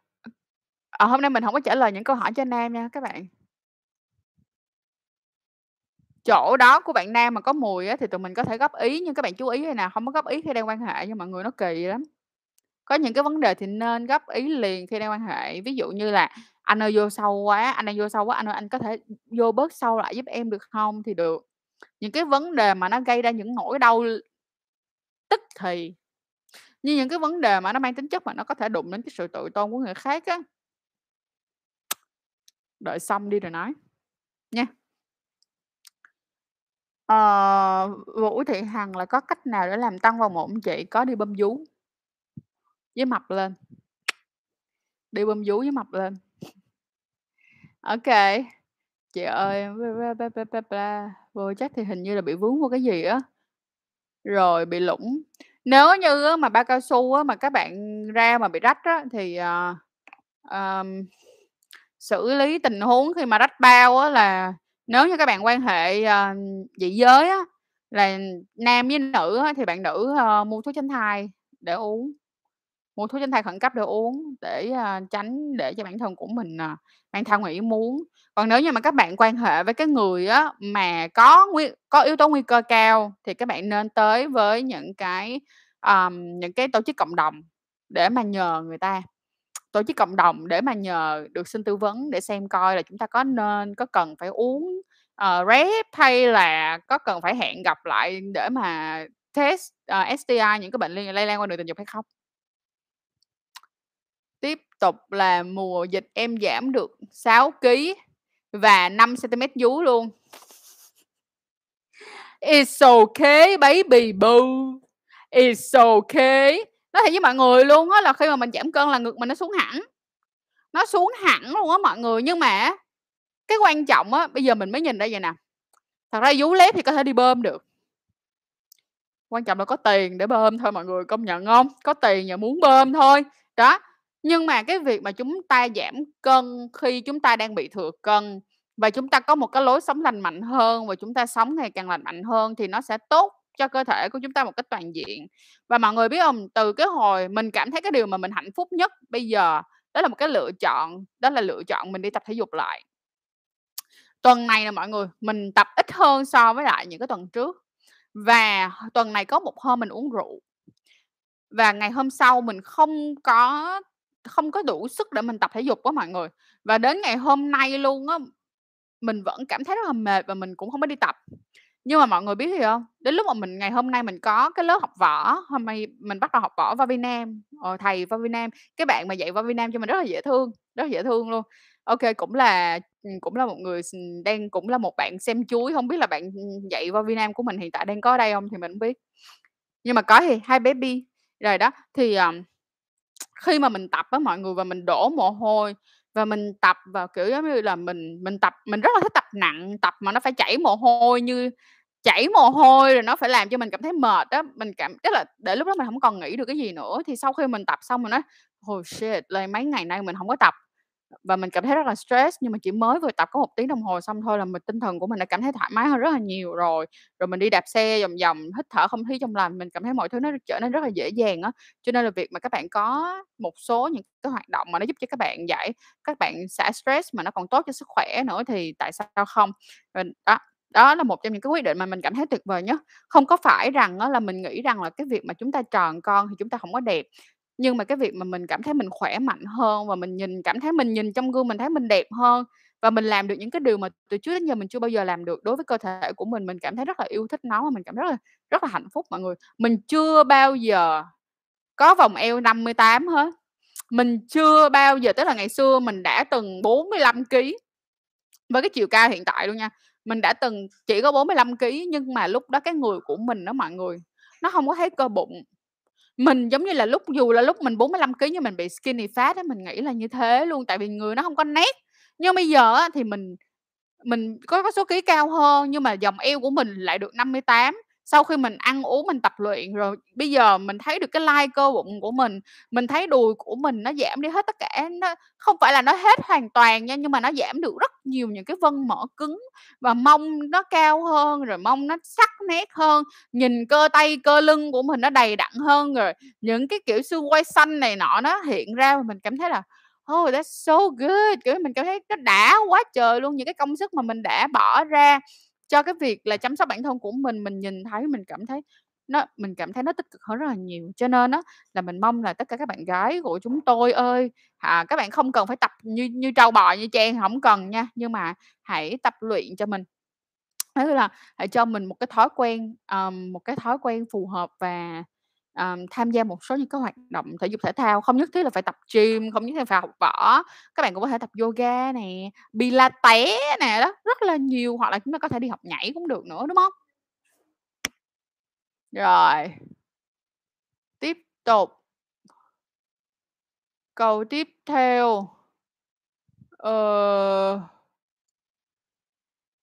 à, hôm nay mình không có trả lời những câu hỏi cho nam nha các bạn. Chỗ đó của bạn nam mà có mùi á thì tụi mình có thể góp ý, nhưng các bạn chú ý đây nè, hông có góp ý khi đang quan hệ nha mọi người, nó kỳ lắm. Có những cái vấn đề thì nên góp ý liền khi đang quan hệ, ví dụ như là "Anh ơi vô sâu quá, anh đang vô sâu quá, anh ơi anh có thể vô bớt sâu lại giúp em được hông?" Thì được. Những cái vấn đề mà nó gây ra những nỗi đau l tức thì. Như những cái vấn đề mà nó mang tính chất mà nó có thể đụng đến cái sự tự tôn của người khác á đợi xong đi rồi nói, nha. Ờ, Vũ Thị Hằng là có cách nào để làm tăng vòng một hông chị? Có đi bơm vú. Với mập lên. Đi bơm vú với mập lên. Ô kê. Chị ơi, bla, bla, bla, bla, bla, vô chắc thì hình như là bị vướng vô cái gì á. Rồi bị lủng. Nếu như á mà bao cao su á mà các bạn ra mà bị rách á thì, ờ, ờm, xử lý tình huống khi mà rách bao á là nếu như các bạn quan hệ, ờ, dị giới á, là nam với nữ á thì bạn nữ, uh, mua thuốc tránh thai để uống. Mua thuốc tránh thai khẩn cấp để uống, để, uh, tránh để cho bản thân của mình, uh, mang thai ngoài ý muốn. Còn nếu như mà các bạn quan hệ với cái người á mà có nguy có yếu tố nguy cơ cao thì các bạn nên tới với những cái, um, những cái tổ chức cộng đồng để mà nhờ người ta. Tổ chức cộng đồng để mà nhờ được xin tư vấn để xem coi là chúng ta có nên có cần phải uống, uh, Rep hay là có cần phải hẹn gặp lại để mà test, ờ, uh, STI, những cái bệnh liên lây lan qua đường tình dục hay không. Tiếp tục là mùa dịch em giảm được 6 ký và 5 cm vú luôn. It's okay baby boo, it's okay. Nói thiệt với mọi người luôn á là khi mà mình giảm cân là ngực mình nó xuống hẳn. Nó xuống hẳn luôn á mọi người, nhưng mà cái quan trọng á, bây giờ mình mới nhìn ra vậy nè, thật ra vú lép thì có thể đi bơm được. Quan trọng là có tiền để bơm thôi mọi người, công nhận không Có tiền và muốn bơm thôi. Đó, nhưng mà cái việc mà chúng ta giảm cân khi chúng ta đang bị thừa cân và chúng ta có một cái lối sống lành mạnh hơn và chúng ta sống ngày càng lành mạnh hơn thì nó sẽ tốt cho cơ thể của chúng ta một cách toàn diện. Và mọi người biết không Từ cái hồi mình cảm thấy cái điều mà mình hạnh phúc nhất bây giờ đó là một cái lựa chọn, đó là lựa chọn mình đi tập thể dục lại. Tuần này nè mọi người, mình tập ít hơn so với lại những cái tuần trước. Và tuần này có một hôm mình uống rượu. Và ngày hôm sau mình không có không có đủ sức để mình tập thể dục á mọi người. Và đến ngày hôm nay luôn á, mình vẫn cảm thấy rất là mệt và mình cũng không có đi tập. Nhưng mà mọi người biết gì hông? Đến lúc mà mình ngày hôm nay mình có cái lớp học võ, hôm nay mình bắt đầu học võ Võ Việt Nam, ờ, thầy Võ Việt Nam, cái bạn mà dạy Võ Việt Nam cho mình rất là dễ thương, rất là dễ thương luôn. Ô kê, cũng là, ừm, cũng là một người s đang cũng là một bạn xem chuối hông biết là bạn, ừm, dạy Võ Việt Nam của mình hiện tại đang có ở đây hông thì mình hổng biết. Nhưng mà có thì hai baby. Rồi đó, thì, ờm, khi mà mình tập á mọi người và mình đổ mồ hôi và mình tập vào, kiểu, giống như là, mình mình tập mình rất là thích tập nặng, tập mà nó phải chảy mồ hôi như chảy mồ hôi rồi nó phải làm cho mình cảm thấy mệt á, mình cảm tức là để lúc đó mình không còn nghĩ được cái gì nữa. Thì sau khi mình tập xong mình nói: oh shit, là mấy ngày nay mình không có tập." Và mình cảm thấy rất là stress, nhưng mà chỉ mới vừa tập có một tiếng đồng hồ xong thôi là mình tinh thần của mình đã cảm thấy thoải mái hơn rất là nhiều rồi. Rồi mình đi đạp xe vòng vòng, hít thở không khí trong lành, mình cảm thấy mọi thứ nó trở nên rất là dễ dàng á. Cho nên là việc mà các bạn có một số những cái hoạt động mà nó giúp cho các bạn giải các bạn xả stress mà nó còn tốt cho sức khỏe nữa thì tại sao không? Rồi đó, đó là một trong những cái quyết định mà mình cảm thấy tuyệt vời nhất. Không có phải rằng là mình nghĩ rằng là cái việc mà chúng ta tròn con thì chúng ta không có đẹp. Nhưng mà cái việc mà mình cảm thấy mình khỏe mạnh hơn và mình nhìn cảm thấy mình nhìn trong gương mình thấy mình đẹp hơn và mình làm được những cái điều mà từ trước đến giờ mình chưa bao giờ làm được đối với cơ thể của mình, mình cảm thấy rất là yêu thích nó và mình cảm thấy rất là rất là hạnh phúc mọi người. Mình chưa bao giờ có vòng eo 58 hết. Mình chưa bao giờ tức là ngày xưa mình đã từng 45 ký với cái chiều cao hiện tại luôn nha. Mình đã từng chỉ có 45 ký nhưng mà lúc đó cái người của mình đó mọi người, nó không có thấy cơ bụng. Mình giống như là lúc dù là lúc mình 45 ký nhưng mình bị skinny fat á, mình nghĩ là như thế luôn, tại vì người nó không có nét. Nhưng bây giờ á thì mình mình có có số ký cao hơn nhưng mà dòng eo của mình lại được 58. Sau khi mình ăn uống, mình tập luyện rồi, bây giờ mình thấy được cái like cơ bụng của mình, mình thấy đùi của mình nó giảm đi hết tất cả, nó không phải là nó hết hoàn toàn nha, nhưng mà nó giảm được rất nhiều những cái vân mỡ cứng và mông nó cao hơn, rồi mông nó sắc nét hơn, nhìn cơ tay, cơ lưng của mình nó đầy đặn hơn, rồi những cái, kiểu, xương quai xanh này nọ nó hiện ra và mình cảm thấy là "Oh, that's so good!" Kiểu, mình cảm thấy nó đã quá trời luôn, những cái công sức mà mình đã bỏ ra cho cái việc là chăm sóc bản thân của mình, mình nhìn thấy mình cảm thấy nó mình cảm thấy nó tích cực hơn rất là nhiều. Cho nên á là mình mong là tất cả các bạn gái của chúng tôi ơi, à, các bạn không cần phải tập như như trâu bò, như Trang, không cần nha, nhưng mà hãy tập luyện cho mình. Có là hãy cho mình một cái thói quen, um, một cái thói quen phù hợp và, ờm, tham gia một số những cái hoạt động thể dục thể thao, không nhất thiết là phải tập gym, không nhất thiết là phải học võ. Các bạn cũng có thể tập yoga nè, Pilates nè, đó, rất là nhiều, hoặc là chúng ta có thể đi học nhảy cũng được nữa, đúng không Rồi. Tiếp tục. Câu tiếp theo. Ờ.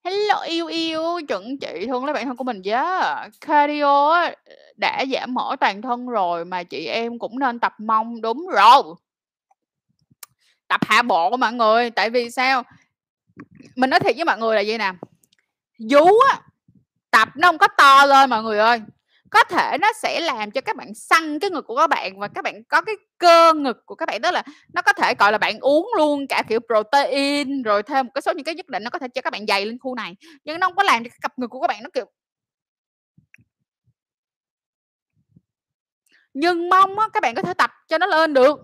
Hello yêu yêu, chuẩn chị thương lấy bản thân của mình yeah. Cardio á, đã giảm mỡ toàn thân rồi mà chị em cũng nên tập mông, đúng rồi. Tập hạ bộ mọi người, tại vì sao? Mình nói thiệt với mọi người là gì nè, vú á, tập nó không có to lên mọi người ơi. Có thể nó sẽ làm cho các bạn săn cái ngực của các bạn và các bạn có cái cơ ngực của các bạn, đó là nó có thể, gọi là, bạn uống luôn cả, kiểu, protein, rồi thêm một cái số những cái nhất định nó có thể cho các bạn dày lên khu này, nhưng nó không có làm cho cái cặp ngực của các bạn nó, kiểu Nhưng mong á, các bạn có thể tập cho nó lên được,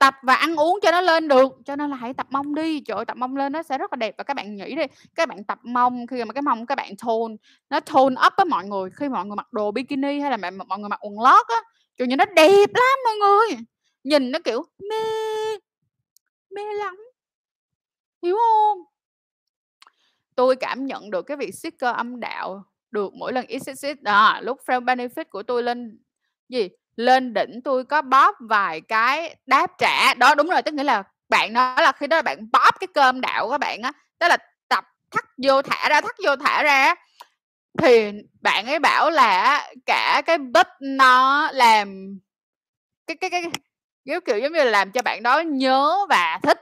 tập và ăn uống cho nó lên được, cho nên là hãy tập mông đi. Trời ơi, tập mông lên nó sẽ rất là đẹp. Và các bạn nghĩ đi, các bạn tập mông khi mà cái mông các bạn thôn nó thôn up với mọi người, khi mọi người mặc đồ bikini hay là mọi người mặc quần lót á, trời, như nó đẹp lắm mọi người, nhìn nó, kiểu, mê, mê lắm. Hiểu không? Tôi cảm nhận được cái việc siết cơ âm đạo được mỗi lần exercise đó lúc friend benefit của tôi lên gì, lên đỉnh tôi có bóp vài cái đáp trả. Đó, đúng rồi, tức nghĩa là bạn nói là khi đó là bạn bóp cái cơm đạo của các bạn á, tức là tập thắt vô thả ra, thắt vô thả ra thì bạn ấy bảo là cả cái bít nó làm cái cái cái giống kiểu, giống như là, làm cho bạn đó nhớ và thích.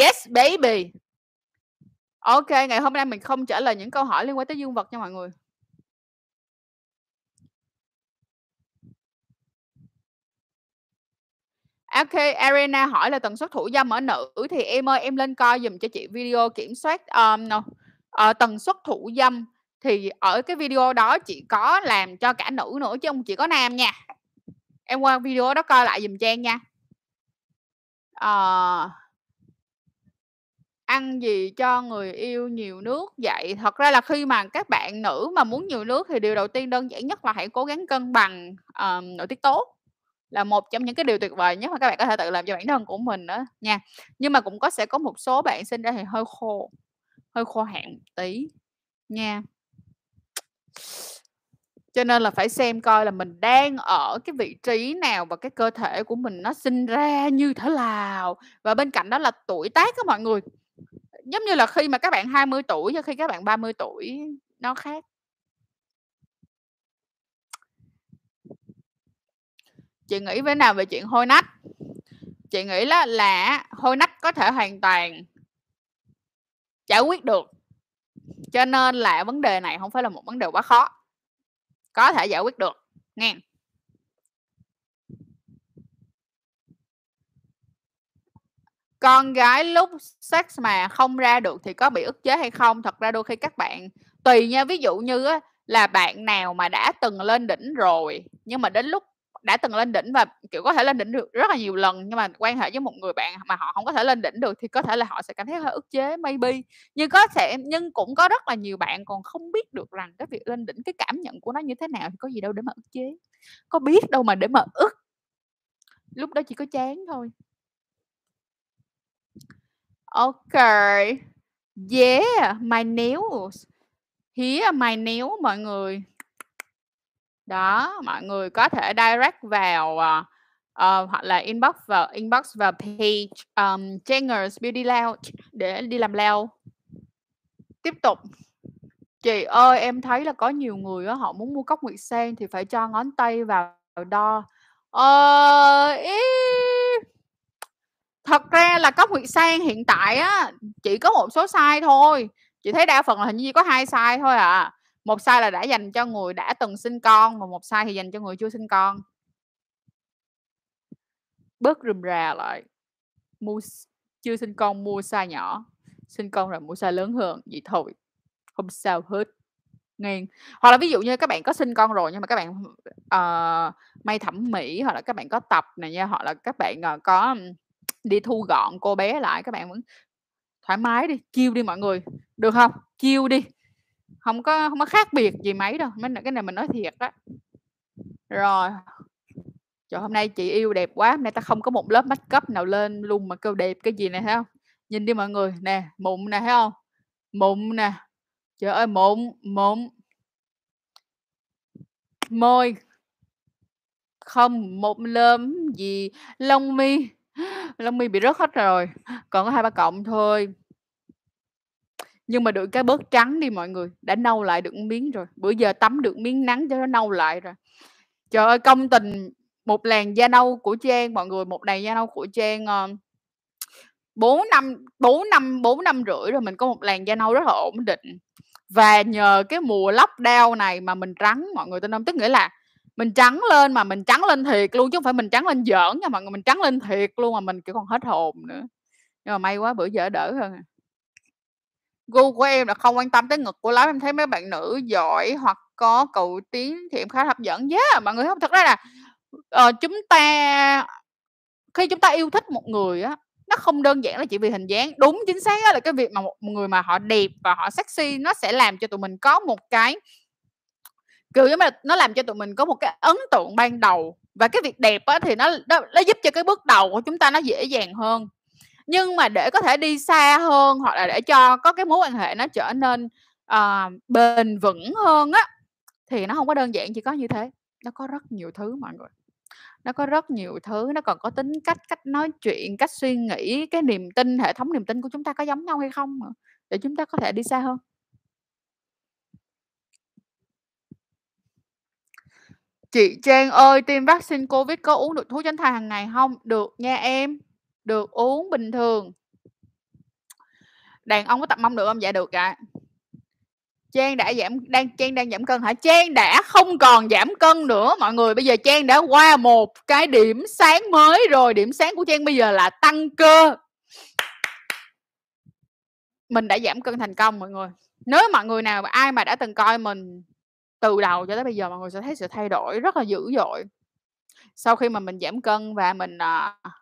Yes baby! ok ngày hôm nay mình không trả lời những câu hỏi liên quan tới dương vật nha mọi người. OK, Arena hỏi là tần suất thủ dâm ở nữ thì em ơi, em lên coi dùm cho chị video kiểm soát, um, no, uh, ờ, tần suất thủ dâm thì ở cái video đó chị có làm cho cả nữ nữa chứ không chỉ có nam nha. Em qua video đó coi lại dùm Trang nha. uh, Ăn gì cho người yêu nhiều nước vậy? Thật ra là khi mà các bạn nữ mà muốn nhiều nước thì điều đầu tiên đơn giản nhất là hãy cố gắng cân bằng, ờm, nội tiết tố, là một trong những cái điều tuyệt vời nhất mà các bạn có thể tự làm cho bản thân của mình đó nha. Nhưng mà cũng có sẽ có một số bạn sinh ra thì hơi khô, hơi khô hạn một tí nha. Cho nên là phải xem coi là mình đang ở cái vị trí nào và cái cơ thể của mình nó sinh ra như thế nào. Và bên cạnh đó là tuổi tác của mọi người. Giống như là khi mà các bạn 20 tuổi và khi các bạn 30 tuổi nó khác. Chị nghĩ thế nào về chuyện hôi nách? Chị nghĩ là, là hôi nách có thể hoàn toàn giải quyết được. Cho nên là vấn đề này không phải là một vấn đề quá khó. Có thể giải quyết được, nghe. Con gái lúc sex mà không ra được thì có bị ức chế hay không? Thật ra đôi khi các bạn tùy nha, ví dụ như á là bạn nào mà đã từng lên đỉnh rồi, nhưng mà đến lúc đã từng lên đỉnh và, kiểu, có thể lên đỉnh được rất là nhiều lần, nhưng mà quan hệ với một người bạn mà họ không có thể lên đỉnh được thì có thể là họ sẽ cảm thấy hơi ức chế, maybe. Nhưng có thể nhưng cũng có rất là nhiều bạn còn không biết được rằng cái việc lên đỉnh, cái cảm nhận của nó như thế nào thì có gì đâu để mà ức chế, có biết đâu mà để mà ức. Lúc đó chỉ có chán thôi. Ok, Yeah, my nails. Here my nails mọi người. Đó, mọi người có thể direct vào, uh, uh, hoặc là inbox vào inbox vào page, um, Jangers Beauty Lounge để đi làm nail. Tiếp tục. Chị ơi, em thấy là có nhiều người đó, họ muốn mua cốc nguyệt sen thì phải cho ngón tay vào đo. Ờ, ý Thật ra là cốc nguyệt sen hiện tại á, chỉ có một số size thôi. Chị thấy đa phần là hình như có hai size thôi à. Một sai là đã dành cho người đã từng sinh con, và một sai thì dành cho người chưa sinh con. Bớt rườm rà lại. Mua chưa sinh con mua sai nhỏ, sinh con rồi mua sai lớn hơn, vậy thôi. Không sao hết. nghiêng Hoặc là ví dụ như các bạn có sinh con rồi nhưng mà các bạn, uh, may thẩm mỹ hoặc là các bạn có tập này nha, hoặc là các bạn, uh, có, đi thu gọn cô bé lại, các bạn vẫn thoải mái đi, chiêu đi mọi người, được không? Chiêu đi không có không có khác biệt gì mấy đâu, mấy cái này mình nói thiệt á. Rồi. Trời, hôm nay chị yêu đẹp quá, hôm nay ta không có một lớp makeup nào lên luôn mà kêu đẹp cái gì này thấy không Nhìn đi mọi người, nè, mụn nè, thấy không Mụn nè. Trời ơi, mụn, mụn. Môi. Không một lớp gì, lông mi lông mi bị rớt hết rồi, còn có hai ba cộng thôi. Nhưng mà được cái bớt trắng đi mọi người, đã nâu lại được miếng rồi, bữa giờ tắm được miếng nắng cho nó nâu lại rồi. Trời ơi, công tình một làn da nâu của Trang mọi người, một làn da nâu của Trang, ờ, bốn năm bốn năm bốn năm rưỡi rồi mình có một làn da nâu rất là ổn định. Và nhờ cái mùa lockdown này mà mình trắng mọi người tin không Tức nghĩa là mình trắng lên mà mình trắng lên thiệt luôn chứ không phải mình trắng lên giỡn nha mọi người, mình trắng lên thiệt luôn mà mình, kiểu, còn hết hồn nữa. Nhưng mà may quá bữa giờ đỡ hơn à. Gu của em là không quan tâm tới ngực của lắm, em thấy mấy bạn nữ giỏi hoặc có cầu tiến thì em khá hấp dẫn. Yeah, mọi người không? Thật ra là, uh, chúng ta khi chúng ta yêu thích một người á, nó không đơn giản là chỉ vì hình dáng. Đúng, chính xác là cái việc mà một người mà họ đẹp và họ sexy nó sẽ làm cho tụi mình có một cái kiểu giống như là, nó làm cho tụi mình có một cái ấn tượng ban đầu. Và cái việc đẹp á thì nó nó nó giúp cho cái bước đầu của chúng ta nó dễ dàng hơn. Nhưng mà để có thể đi xa hơn hoặc là để cho có cái mối quan hệ nó trở nên, uh, bền vững hơn á, thì nó không có đơn giản chỉ có như thế, nó có rất nhiều thứ mọi người. Nó có rất nhiều thứ, nó còn có tính cách, cách nói chuyện, cách suy nghĩ, cái niềm tin, hệ thống niềm tin của chúng ta có giống nhau hay không để chúng ta có thể đi xa hơn. Chị Trang ơi, tiêm vaccine Covid có uống được thuốc tránh thai hàng ngày không Được nha em, được uống bình thường. Đàn ông có tập mông được không? Dạ được ạ. Trang đã giảm đang Trang đang giảm cân hả? Trang đã không còn giảm cân nữa mọi người, bây giờ Trang đã qua một cái điểm sáng mới rồi, điểm sáng của Trang bây giờ là tăng cơ. Mình đã giảm cân thành công mọi người. Nếu mọi người nào ai mà đã từng coi mình từ đầu cho tới bây giờ mọi người sẽ thấy sự thay đổi rất là dữ dội. Sau khi mà mình giảm cân và mình, uh,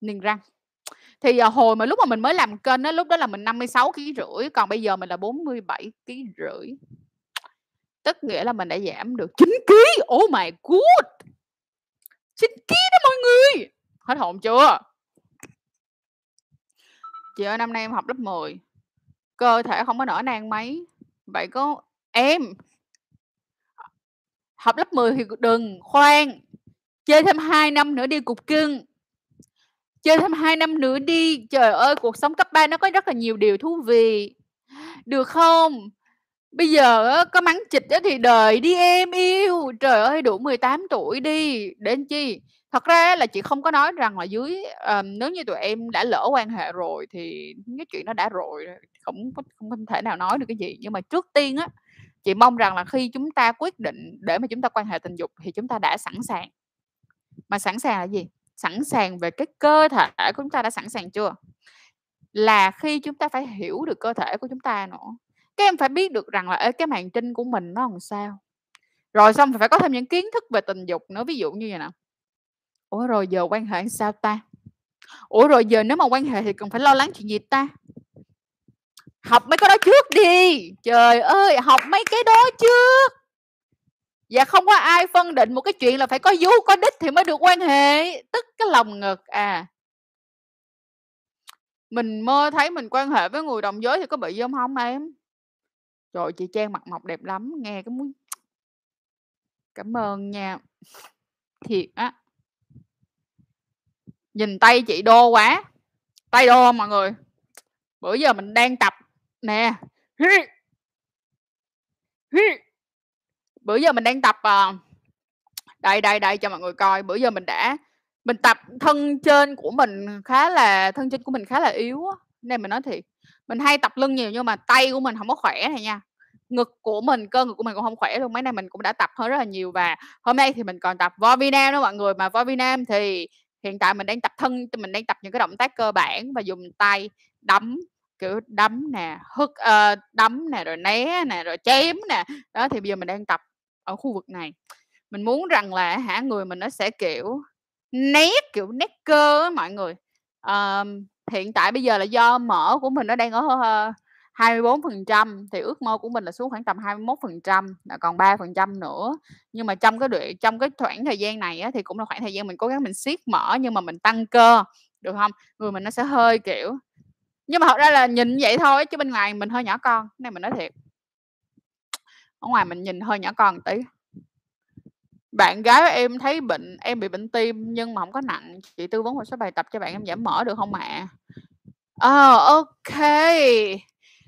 niềng răng. Thì, ờ, hồi mà lúc mà mình mới làm kênh á, lúc đó là mình 56 kg rưỡi, còn bây giờ mình là 47 kg rưỡi. Tức nghĩa là mình đã giảm được 9 kg Oh my god! 9 kg đó mọi người! Hết hồn chưa? Chị ơi, năm nay em học lớp 10, cơ thể không có nở nang mấy, vậy có em học lớp 10 thì đừng, khoan, chơi thêm 2 năm nữa đi cục cưng. Chơi thêm 2 năm nữa đi, trời ơi, cuộc sống cấp 3 nó có rất là nhiều điều thú vị, được không? Bây giờ có mắng chịch thì đợi đi em yêu, trời ơi, đủ 18 tuổi đi, để chi? Thật ra là chị không có nói rằng là dưới um, nếu như tụi em đã lỡ quan hệ rồi thì cái chuyện nó đã rồi không không thể nào nói được cái gì. Nhưng mà trước tiên á, chị mong rằng là khi chúng ta quyết định để mà chúng ta quan hệ tình dục thì chúng ta đã sẵn sàng. Mà sẵn sàng là gì? Sẵn sàng về cái cơ thể của chúng ta đã sẵn sàng chưa? Là khi chúng ta phải hiểu được cơ thể của chúng ta nữa. Các em phải biết được rằng là, ê, cái màn trinh của mình nó làm sao? Rồi xong phải có thêm những kiến thức về tình dục nữa, ví dụ như vậy nè. Ủa, rồi giờ quan hệ sao ta? Ủa, rồi giờ nếu mà quan hệ thì cần phải lo lắng chuyện gì ta? Học mấy cái đó trước đi. Trời ơi, học mấy cái đó trước. Và không có ai phân định một cái chuyện là phải có vú, có đích thì mới được quan hệ, tức cái lòng ngực à. Mình mơ thấy mình quan hệ với người đồng giới thì có bị gì không em? Trời chị Trang mặt mộc đẹp lắm, nghe cái muốn Cảm ơn nha. Thiệt á. Nhìn tay chị đô quá, tay đô mọi người? Bữa giờ mình đang tập nè. Bữa giờ mình đang tập, uh, đây, đây, đây cho mọi người coi, bữa giờ mình đã mình tập thân trên của mình khá là thân trên của mình khá là yếu á, nên mình nói thiệt. Mình hay tập lưng nhiều nhưng mà tay của mình không có khỏe này nha. Ngực của mình, cơ ngực của mình cũng không khỏe luôn, mấy nay mình cũng đã tập hơn rất là nhiều và hôm nay thì mình còn tập vo vi nam đó mọi người. Mà vo vi nam thì hiện tại mình đang tập thân mình đang tập những cái động tác cơ bản và dùng tay đấm, kiểu, đấm nè, hất uh, ờ, đấm nè, rồi né nè, rồi chém nè. Đó, thì bây giờ mình đang tập ở khu vực này. Mình muốn rằng là hả, người mình nó sẽ, kiểu, nét, kiểu, nét cơ á mọi người. um, hiện tại bây giờ là do mỡ của mình nó đang ở, ờ, ơ, 24% thì ước mơ của mình là xuống khoảng tầm 21%, là còn 3% nữa. Nhưng mà trong cái đoạn trong cái khoảng thời gian này á, thì cũng là khoảng thời gian mình cố gắng mình siết mỡ nhưng mà mình tăng cơ, được không Người mình nó sẽ hơi, kiểu nhưng mà thật ra là nhìn vậy thôi chứ bên ngoài mình hơi nhỏ con, này mình nói thiệt. Ở ngoài mình nhìn hơi nhỏ con tí. Bạn gái em thấy bệnh em bị bệnh tim nhưng mà không có nặng, chị tư vấn một số bài tập cho bạn em giảm mỡ được không ạ? Ờ, oh, ok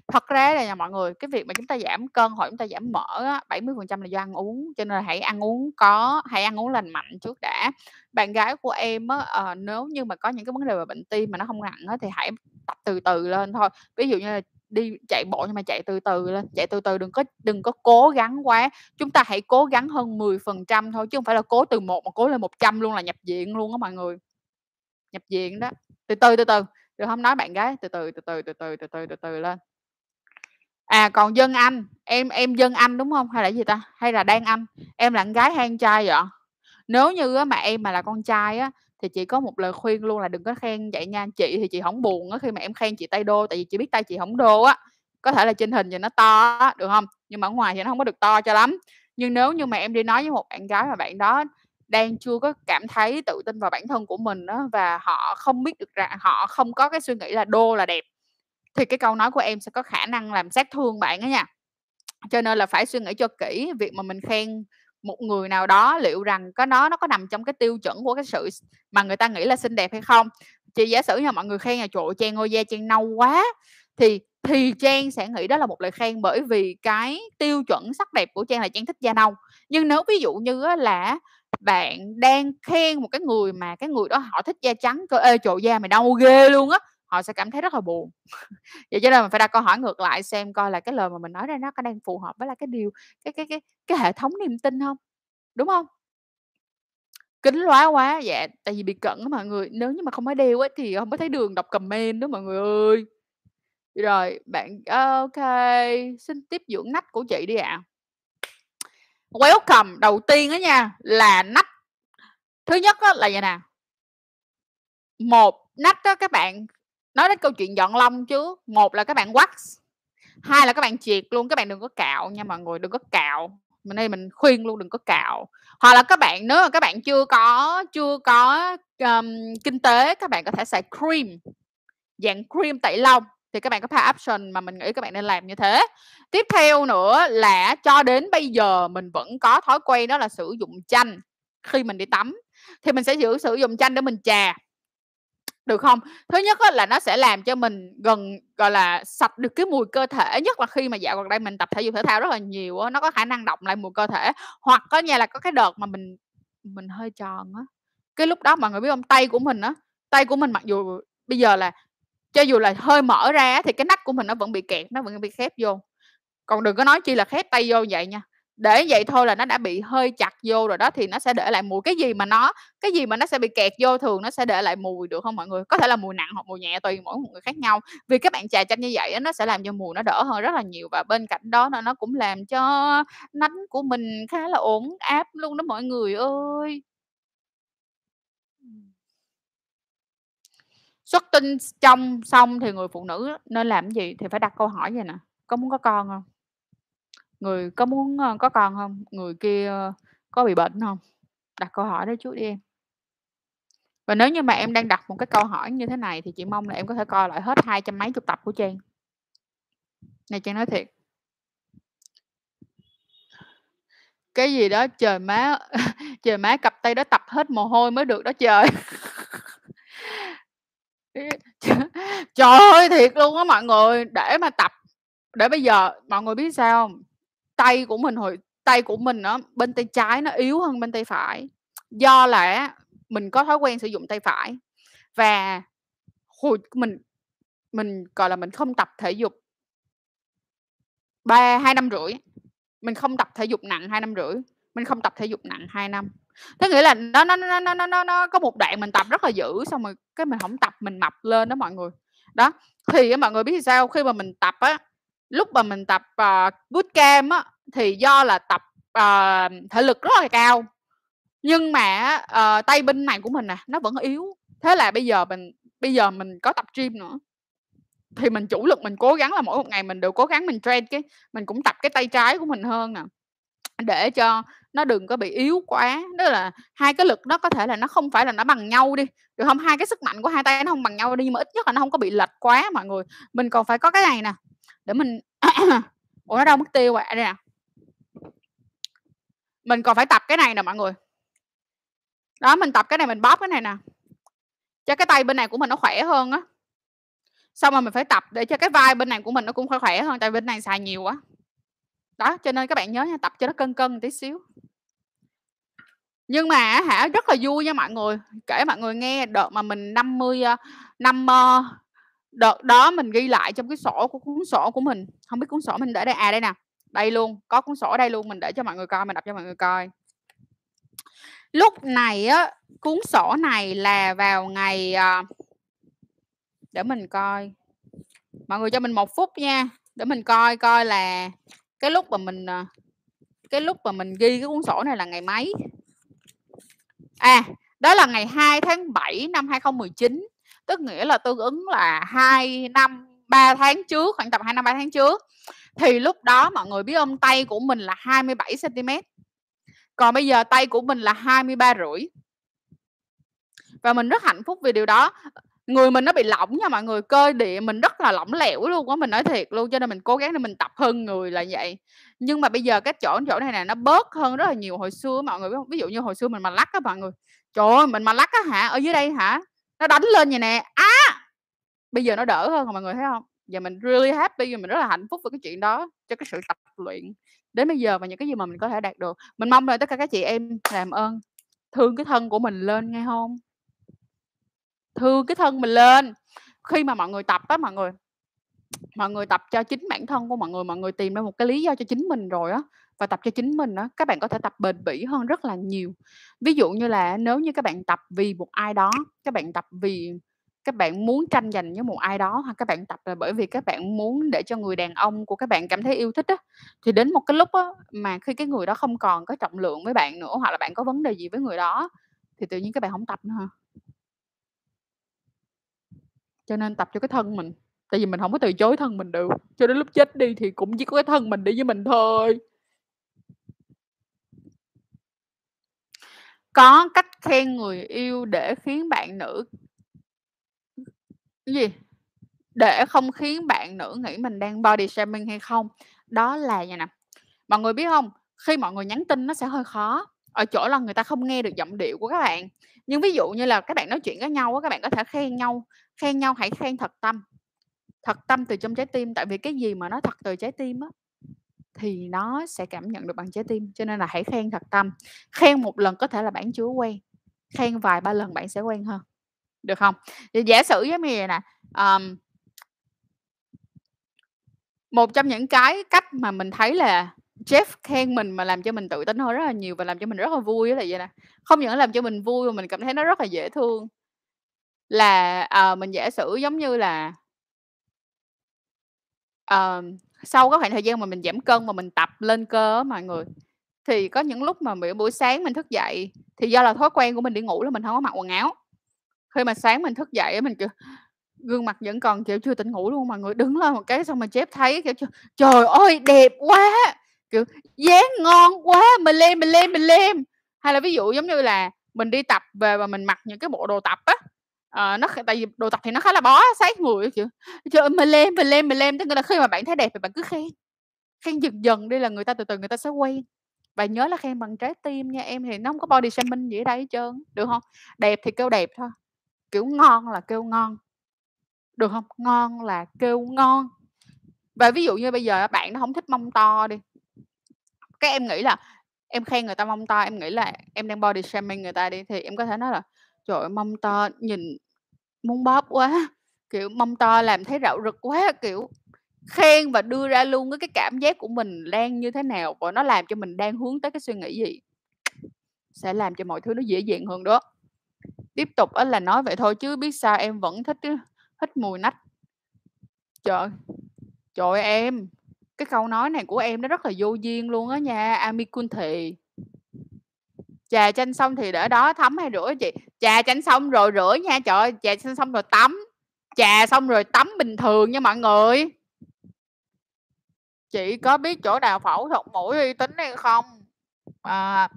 Thật ra là nhà mọi người, cái việc mà chúng ta giảm cân hoặc chúng ta giảm mỡ á, 70% là do ăn uống, cho nên là hãy ăn uống có hãy ăn uống lành mạnh trước đã. Bạn gái của em á, à, nếu như mà có những cái vấn đề về bệnh tim mà nó không nặng á, thì hãy tập từ từ lên thôi. Ví dụ như là đi chạy bộ nhưng mà chạy từ từ lên, chạy từ từ đừng có đừng có cố gắng quá. Chúng ta hãy cố gắng hơn 10% thôi chứ hông phải là cố từ 1 mà cố lên 100 luôn là nhập viện luôn á mọi người. Nhập viện đó. Từ từ, từ từ, được hông? Nói bạn gái từ từ, từ từ, từ từ, từ từ, từ từ lên. À, còn Dân Anh, em em Dân Anh, đúng hông? Hay là gì ta? Hay là Đan Anh? Em là con gái hay con trai vậy? Nếu như mà em mà là con trai á, thì chị có một lời khuyên luôn là đừng có khen vậy nha. Chị thì chị không buồn á khi mà em khen chị tay đô, tại vì chị biết tay chị không đô á. Có thể là trên hình thì nó to á, được không Nhưng mà ở ngoài thì nó không có được to cho lắm. Nhưng nếu như mà em đi nói với một bạn gái mà bạn đó đang chưa có cảm thấy tự tin vào bản thân của mình đó và họ không biết được rằng họ không có cái suy nghĩ là đô là đẹp, thì cái câu nói của em sẽ có khả năng làm sát thương bạn đó nha. Cho nên là phải suy nghĩ cho kỹ việc mà mình khen một người nào đó liệu rằng có nó nó có nằm trong cái tiêu chuẩn của cái sự mà người ta nghĩ là xinh đẹp hay không. Chị giả sử như mọi người khen là "Trời Trang ngôi da Trang nâu quá!" thì thì Trang sẽ nghĩ đó là một lời khen bởi vì cái tiêu chuẩn sắc đẹp của Trang là Trang thích da nâu. Nhưng nếu ví dụ như là bạn đang khen một cái người mà cái người đó họ thích da trắng cơ, "Ê, trời da mày đau ghê luôn á!" Họ sẽ cảm thấy rất là buồn. Vậy cho nên mình phải đặt câu hỏi ngược lại xem coi là cái lời mà mình nói ra nó có đang phù hợp với là cái điều cái cái cái cái hệ thống niềm tin không, Đúng không? kính lóa quá, dạ, tại vì bị cận đó mọi người, nếu như mà không có đeo ấy thì không có thấy đường đọc comment đó mọi người ơi. Rồi, bạn ờ, ok, xin tiếp dưỡng nách của chị đi ạ. Welcome, đầu tiên đó nha, là nách. Thứ nhất là vậy nè. Một, nách đó các bạn nói đến câu chuyện dọn lông chứ một là các bạn wax, hai là các bạn triệt luôn, các bạn đừng có cạo nha mọi người, đừng có cạo. Mình đây mình khuyên luôn đừng có cạo. Hoặc là các bạn nếu mà các bạn chưa có chưa có, um, kinh tế, các bạn có thể xài cream, dạng cream tẩy lông, thì các bạn có hai option mà mình nghĩ các bạn nên làm như thế. Tiếp theo nữa là cho đến bây giờ mình vẫn có thói quen đó là sử dụng chanh khi mình đi tắm, thì mình sẽ giữ sử dụng chanh để mình chà. Được không? Thứ nhất á là nó sẽ làm cho mình gần gọi là, sạch được cái mùi cơ thể, nhất là khi mà dạo gần đây mình tập thể dục thể thao rất là nhiều á, nó có khả năng động lại mùi cơ thể. Hoặc có nhà là có cái đợt mà mình mình hơi tròn á, cái lúc đó mọi người biết không Tay của mình á, tay của mình mặc dù bây giờ là cho dù là hơi mở ra thì cái nách của mình nó vẫn bị kẹt nó vẫn bị khép vô. Còn đừng có nói chi là khép tay vô vậy nha. Để vậy thôi là nó đã bị hơi chặt vô rồi đó, thì nó sẽ để lại mùi. Cái gì mà nó cái gì mà nó sẽ bị kẹt vô thường nó sẽ để lại mùi, được không mọi người? Có thể là mùi nặng hoặc mùi nhẹ tùy mỗi một người khác nhau. Vì các bạn chà chanh như vậy á, nó sẽ làm cho mùi nó đỡ hơn rất là nhiều và bên cạnh đó nó nó cũng làm cho nánh của mình khá là ổn áp luôn đó mọi người ơi. Xuất tinh trong xong thì người phụ nữ nên làm cái gì? Thì phải đặt câu hỏi vậy nè: "Có muốn có con không Người có muốn, ơ, có con hông? Người kia ờ, có bị bệnh hông?" Đặt câu hỏi đó trước đi em. Và nếu như mà em đang đặt một cái câu hỏi như thế này thì chị mong là em có thể coi lại hết hai trăm mấy chục tập của Trang. Này Trang nói thiệt. Cái gì đó trời má trời má, cặp tay đó tập hết mồ hôi mới được đó trời. Trời ơi, thiệt luôn á mọi người, để mà tập để bây giờ mọi người biết sao hông? Tay của mình hồi tay của mình á, bên tay trái nó yếu hơn bên tay phải, do là mình có thói quen sử dụng tay phải và hồi mình mình, gọi là, mình không tập thể dục ba hai năm rưỡi, mình không tập thể dục nặng hai năm rưỡi, mình không tập thể dục nặng hai năm. thế nghĩa là nó nó nó nó nó nó nó có một đoạn mình tập rất là dữ, xong rồi cái mình không tập mình mập lên đó mọi người. Đó, thì mọi người biết sao? Khi mà mình tập á, lúc mà mình tập, ờ, bootcamp á, thì do là tập, uh, thể lực rất là cao, nhưng mà uh, tay bên này của mình nè, nó vẫn yếu. Thế là bây giờ mình bây giờ mình có tập gym nữa, thì mình chủ lực mình cố gắng là mỗi một ngày mình đều cố gắng mình train cái mình cũng tập cái tay trái của mình hơn nè, để cho nó đừng có bị yếu quá. Tức là hai cái lực nó có thể là nó không phải là nó bằng nhau đi, được không Hai cái sức mạnh của hai tay nó không bằng nhau đi, nhưng mà ít nhất là nó không có bị lệch quá mọi người. Mình còn phải có cái này nè, để mình ủa, nó đâu mất tiêu vậy đây nè. Mình còn phải tập cái này nè mọi người. Đó, mình tập cái này, mình bóp cái này nè, cho cái tay bên này của mình nó khỏe hơn á. Xong rồi mình phải tập để cho cái vai bên này của mình nó cũng khỏe khỏe hơn, tại bên này xài nhiều quá. Đó, cho nên các bạn nhớ nha, tập cho nó cân cân tí xíu. Nhưng mà hả, rất là vui nha mọi người, kể mọi người nghe đợt mà mình 50, năm, ờ, ờ, đợt đó mình ghi lại trong cái sổ của cuốn sổ của mình, không biết cuốn sổ mình để đây à, đây nè, đây luôn, có cuốn sổ ở đây luôn, mình để cho mọi người coi, mình đọc cho mọi người coi. Lúc này á, cuốn sổ này là vào ngày, ờ, để mình coi, mọi người cho mình một phút nha, để mình coi coi là cái lúc mà mình, ờ, cái lúc mà mình ghi cái cuốn sổ này là ngày mấy. À, đó là ngày 2 tháng 7 năm 2019, tức nghĩa là tương ứng là 2 năm 3 tháng trước, khoảng tầm 2 năm 3 tháng trước. Thì lúc đó mọi người biết không Tay của mình là 27 cm còn bây giờ tay của mình là 23,5. Và mình rất hạnh phúc vì điều đó. Người mình nó bị lỏng nha mọi người, cơ địa mình rất là lỏng lẻo luôn á, mình nói thiệt luôn, cho nên mình cố gắng để mình tập hơn người là vậy. Nhưng mà bây giờ cái chỗ chỗ này nè, nó bớt hơn rất là nhiều hồi xưa mọi người biết? Ví dụ như hồi xưa mình mà lắc á mọi người, trời ơi, mình mà lắc á hả, ở dưới đây hả, nó đánh lên vậy nè, á! Bây giờ nó đỡ hơn rồi mọi người thấy không và mình really happy và mình rất là hạnh phúc về cái chuyện đó, cho cái sự tập luyện đến bây giờ và những cái gì mà mình có thể đạt được. Mình mong là tất cả các chị em làm ơn thương cái thân của mình lên nghe không Thương cái thân mình lên. Khi mà mọi người tập á mọi người, mọi người tập cho chính bản thân của mọi người, mọi người tìm ra một cái lý do cho chính mình rồi á, và tập cho chính mình á, các bạn có thể tập bền bỉ hơn rất là nhiều. Ví dụ như là nếu như các bạn tập vì một ai đó, các bạn tập vì các bạn muốn tranh giành với một ai đó, hoặc các bạn tập là bởi vì các bạn muốn để cho người đàn ông của các bạn cảm thấy yêu thích á, thì đến một cái lúc á, mà khi cái người đó không còn có trọng lượng với bạn nữa, hoặc là bạn có vấn đề gì với người đó, thì tự nhiên các bạn không tập nữa? Cho nên tập cho cái thân mình, tại vì mình không có từ chối thân mình được, cho đến lúc chết đi thì cũng chỉ có cái thân mình đi với mình thôi. Có cách khen người yêu để khiến bạn nữ cái gì? Để không khiến bạn nữ nghĩ mình đang body shaming hay không? Đó là vầy nè, mọi người biết hông? Khi mọi người nhắn tin nó sẽ hơi khó, ở chỗ là người ta không nghe được giọng điệu của các bạn. Nhưng ví dụ như là các bạn nói chuyện với nhau á, các bạn có thể khen nhau, khen nhau hãy khen thật tâm, thật tâm từ trong trái tim, tại vì cái gì mà nó thật từ trái tim á, thì nó sẽ cảm nhận được bằng trái tim, cho nên là hãy khen thật tâm. Khen một lần có thể là bạn chưa quen, khen vài ba lần bạn sẽ quen hơn, được không? Thì giả sử giống như vậy nè, um, một trong những cái cách mà mình thấy là Jeff khen mình mà làm cho mình tự tin hơn rất là nhiều và làm cho mình rất là vui là vậy nè. Không những làm cho mình vui mà mình cảm thấy nó rất là dễ thương. Là, uh, mình giả sử giống như là uh, sau cái khoảng thời gian mà mình giảm cân mà mình tập lên cơ á mọi người, thì có những lúc mà buổi sáng mình thức dậy, thì do là thói quen của mình đi ngủ là mình không có mặc quần áo. Khi mà sáng mình thức dậy mình, kiểu, gương mặt vẫn còn, kiểu, chưa tỉnh ngủ luôn mọi người, đứng lên một cái xong mà chép thấy, kiểu, "Trời ơi, đẹp quá!" Kiểu, "Dáng ngon quá, mình lên mình lên mình lên Hay là ví dụ giống như là mình đi tập về và mình mặc những cái bộ đồ tập á, à, nó tại vì đồ tập thì nó khá là bó sát người kiểu, "Trời ơi, mình lên mình lên mình lên Tức là khi mà bạn thấy đẹp thì bạn cứ khen, khen dần dần đi là người ta từ từ người ta sẽ quen. Và nhớ là khen bằng trái tim nha em, thì nó không có body shaming gì ở đây hết trơn, được không Đẹp thì kêu đẹp thôi, kiểu, ngon là kêu ngon. Được không? Ngon là kêu ngon. Và ví dụ như bây giờ bạn nó không thích mông to đi các em nghĩ là em khen người ta mông to, em nghĩ là em đang body shaming người ta đi, thì em có thể nói là "Trời ơi, mông to nhìn muốn bóp quá!" Kiểu, "Mông to làm thấy rạo rực quá!" Kiểu, khen và đưa ra luôn cái cảm giác của mình đang như thế nào và nó làm cho mình đang hướng tới cái suy nghĩ gì. Sẽ làm cho mọi thứ nó dễ dàng hơn đó. Tiếp tục á là nói vậy thôi chứ biết sao em vẫn thích thích mùi nách. Trời! Trời em, cái câu nói này của em nó rất là vô duyên luôn á nha, Amikunthi. trà chanh xong thì để đó thấm hay rửa chị? trà chanh xong rồi rửa nha, trời trà chanh xong rồi tắm, trà xong rồi tắm bình thường nha mọi người. Chị có biết chỗ nào phẫu thuật mũi uy tín hay không? À.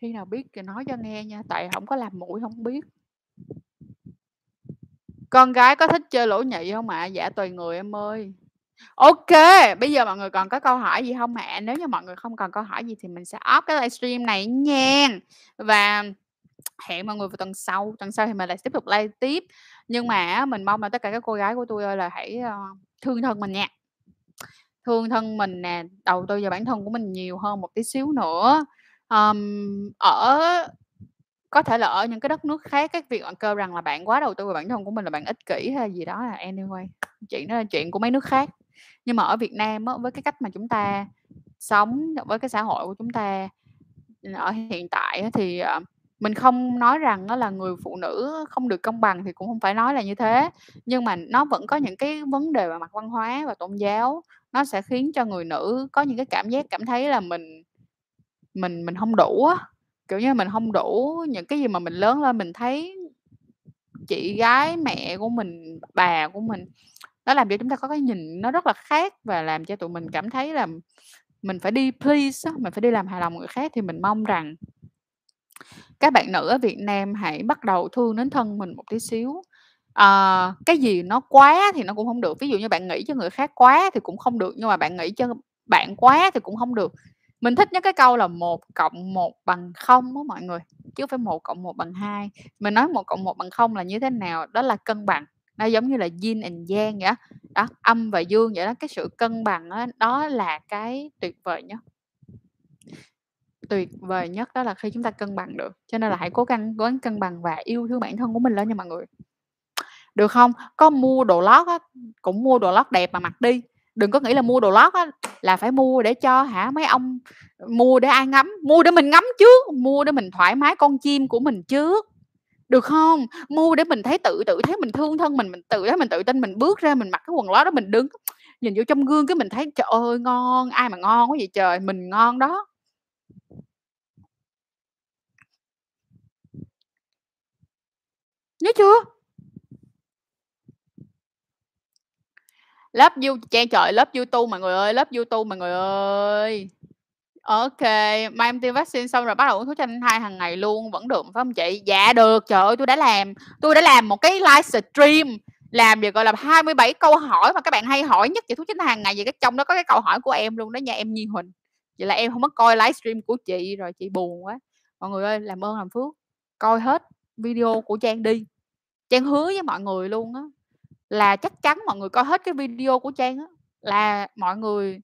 Khi nào biết thì nói cho nghe nha, tại không có làm mũi không biết. Con gái có thích chơi lỗ nhị không ạ? Dạ tùy người em ơi. ok bây giờ mọi người còn có câu hỏi gì không ạ? Nếu như mọi người không còn câu hỏi gì thì mình sẽ off cái livestream này nha Và hẹn mọi người vào tuần sau, tuần sau thì mình lại tiếp tục live tiếp. Nhưng mà mình mong là tất cả các cô gái của tôi ơi là hãy, ờ, thương thân mình nha. Thương thân mình nè, đầu tư vào bản thân của mình nhiều hơn một tí xíu nữa. Ờm, ở có thể là ở những cái đất nước khác, các việc bạn kêu rằng là bạn quá đầu tư vào bản thân của mình là bạn ích kỷ hay gì đó là anyway, chuyện đó là chuyện của mấy nước khác. Nhưng mà ở Việt Nam á, với cái cách mà chúng ta sống, với cái xã hội của chúng ta, ở hiện tại á, thì, ờ, mình không nói rằng nó là người phụ nữ không được công bằng thì cũng không phải nói là như thế. Nhưng mà nó vẫn có những cái vấn đề về mặt văn hóa và tôn giáo, nó sẽ khiến cho người nữ có những cái cảm giác cảm thấy là mình mình mình không đủ á, kiểu như, mình không đủ những cái gì mà mình lớn lên mình thấy chị gái, mẹ của mình, bà của mình, nó làm cho chúng ta có cái nhìn nó rất là khác và làm cho tụi mình cảm thấy là mình phải đi please á, mình phải đi làm hài lòng người khác. Thì mình mong rằng các bạn nữ ở Việt Nam hãy bắt đầu thương đến thân mình một tí xíu. à, cái gì nó quá thì nó cũng không được, ví dụ như bạn nghĩ cho người khác quá thì cũng không được, nhưng mà bạn nghĩ cho bạn quá thì cũng không được. Mình thích nhất cái câu là 1+1 bằng không á mọi người, chứ không phải 1+1 bằng hai Mình nói 1+1 bằng không là như thế nào? Đó là cân bằng, nó giống như là Yin and Yang vậy đó, Đó, âm và dương vậy đó, cái sự cân bằng đó, đó là cái tuyệt vời nhất. Tuyệt vời nhất đó là khi chúng ta cân bằng được, cho nên là hãy cố gắng cố gắng cân bằng và yêu thương bản thân của mình lên nha mọi người. Được không Có mua đồ lót á, cũng mua đồ lót đẹp mà mặc đi, đừng có nghĩ là mua đồ lót á là phải mua để cho hả mấy ông mua để ai ngắm, mua để mình ngắm trước, mua để mình thoải mái con chim của mình trước, được không Mua để mình thấy tự tự thấy mình thương thân mình, mình tự thấy mình tự tin, mình bước ra mình mặc cái quần lót đó mình đứng, nhìn vô trong gương cái mình thấy "Trời ơi, ngon, ai mà ngon quá vậy trời, mình ngon đó." Nhớ chưa? Lớp du Trang trời, lớp YouTube mọi người ơi, lớp YouTube mọi người ơi. ok mai em tiêm vaccine xong rồi bắt đầu uống thuốc tránh thai hàng ngày luôn, vẫn được phải không chị? Dạ được, trời ơi, tôi đã làm tôi đã làm một cái livestream làm gì gọi là, 27 câu hỏi mà các bạn hay hỏi nhất về thuốc tránh thai hàng ngày, vậy cái trong đó có cái câu hỏi của em luôn đó nha, em Nhi Huỳnh. Vậy là em không có coi livestream của chị rồi, chị buồn quá. Mọi người ơi, làm ơn làm phước, coi hết video của Trang đi. Trang hứa với mọi người luôn á, là chắc chắn mọi người coi hết cái video của Trang á, là mọi người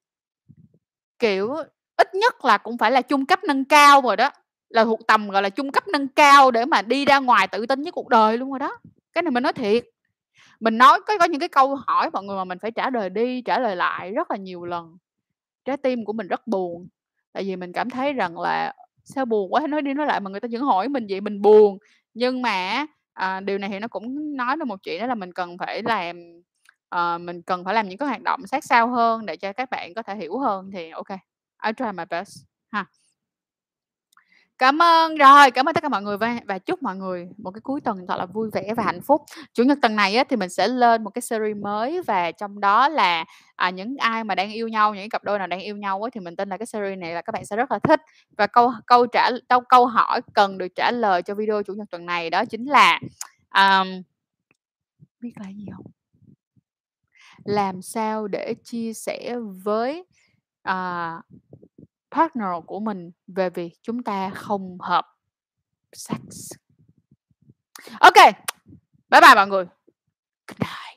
kiểu, ít nhất là cũng phải là trung cấp nâng cao rồi đó, là thuộc tầm, gọi là, trung cấp nâng cao để mà đi ra ngoài tự tin với cuộc đời luôn rồi đó, cái này mình nói thiệt. Mình nói có có những cái câu hỏi mọi người mà mình phải trả lời đi trả lời lại rất là nhiều lần. Trái tim của mình rất buồn, tại vì mình cảm thấy rằng là sao buồn quá, nói đi nói lại mà người ta vẫn hỏi mình vậy, mình buồn. Nhưng mà à, điều này thì nó cũng nói lên một chuyện đó là mình cần phải làm ờ, mình cần phải làm những cái hoạt động sát sao hơn để cho các bạn có thể hiểu hơn thì ok I try my best ha. Cảm ơn, rồi, cảm ơn tất cả mọi người và, và chúc mọi người một cái cuối tuần thật là vui vẻ và hạnh phúc. Chủ nhật tuần này á thì mình sẽ lên một cái series mới và trong đó là, à, những ai mà đang yêu nhau, những cặp đôi nào đang yêu nhau á thì mình tin là cái series này là các bạn sẽ rất là thích. Và câu câu trả câu câu hỏi cần được trả lời cho video Chủ nhật tuần này đó chính là, um, biết là gì không? Làm sao để chia sẻ với, uh, partner của mình về việc chúng ta không hợp sex? Ok, bye bye mọi người. Good night.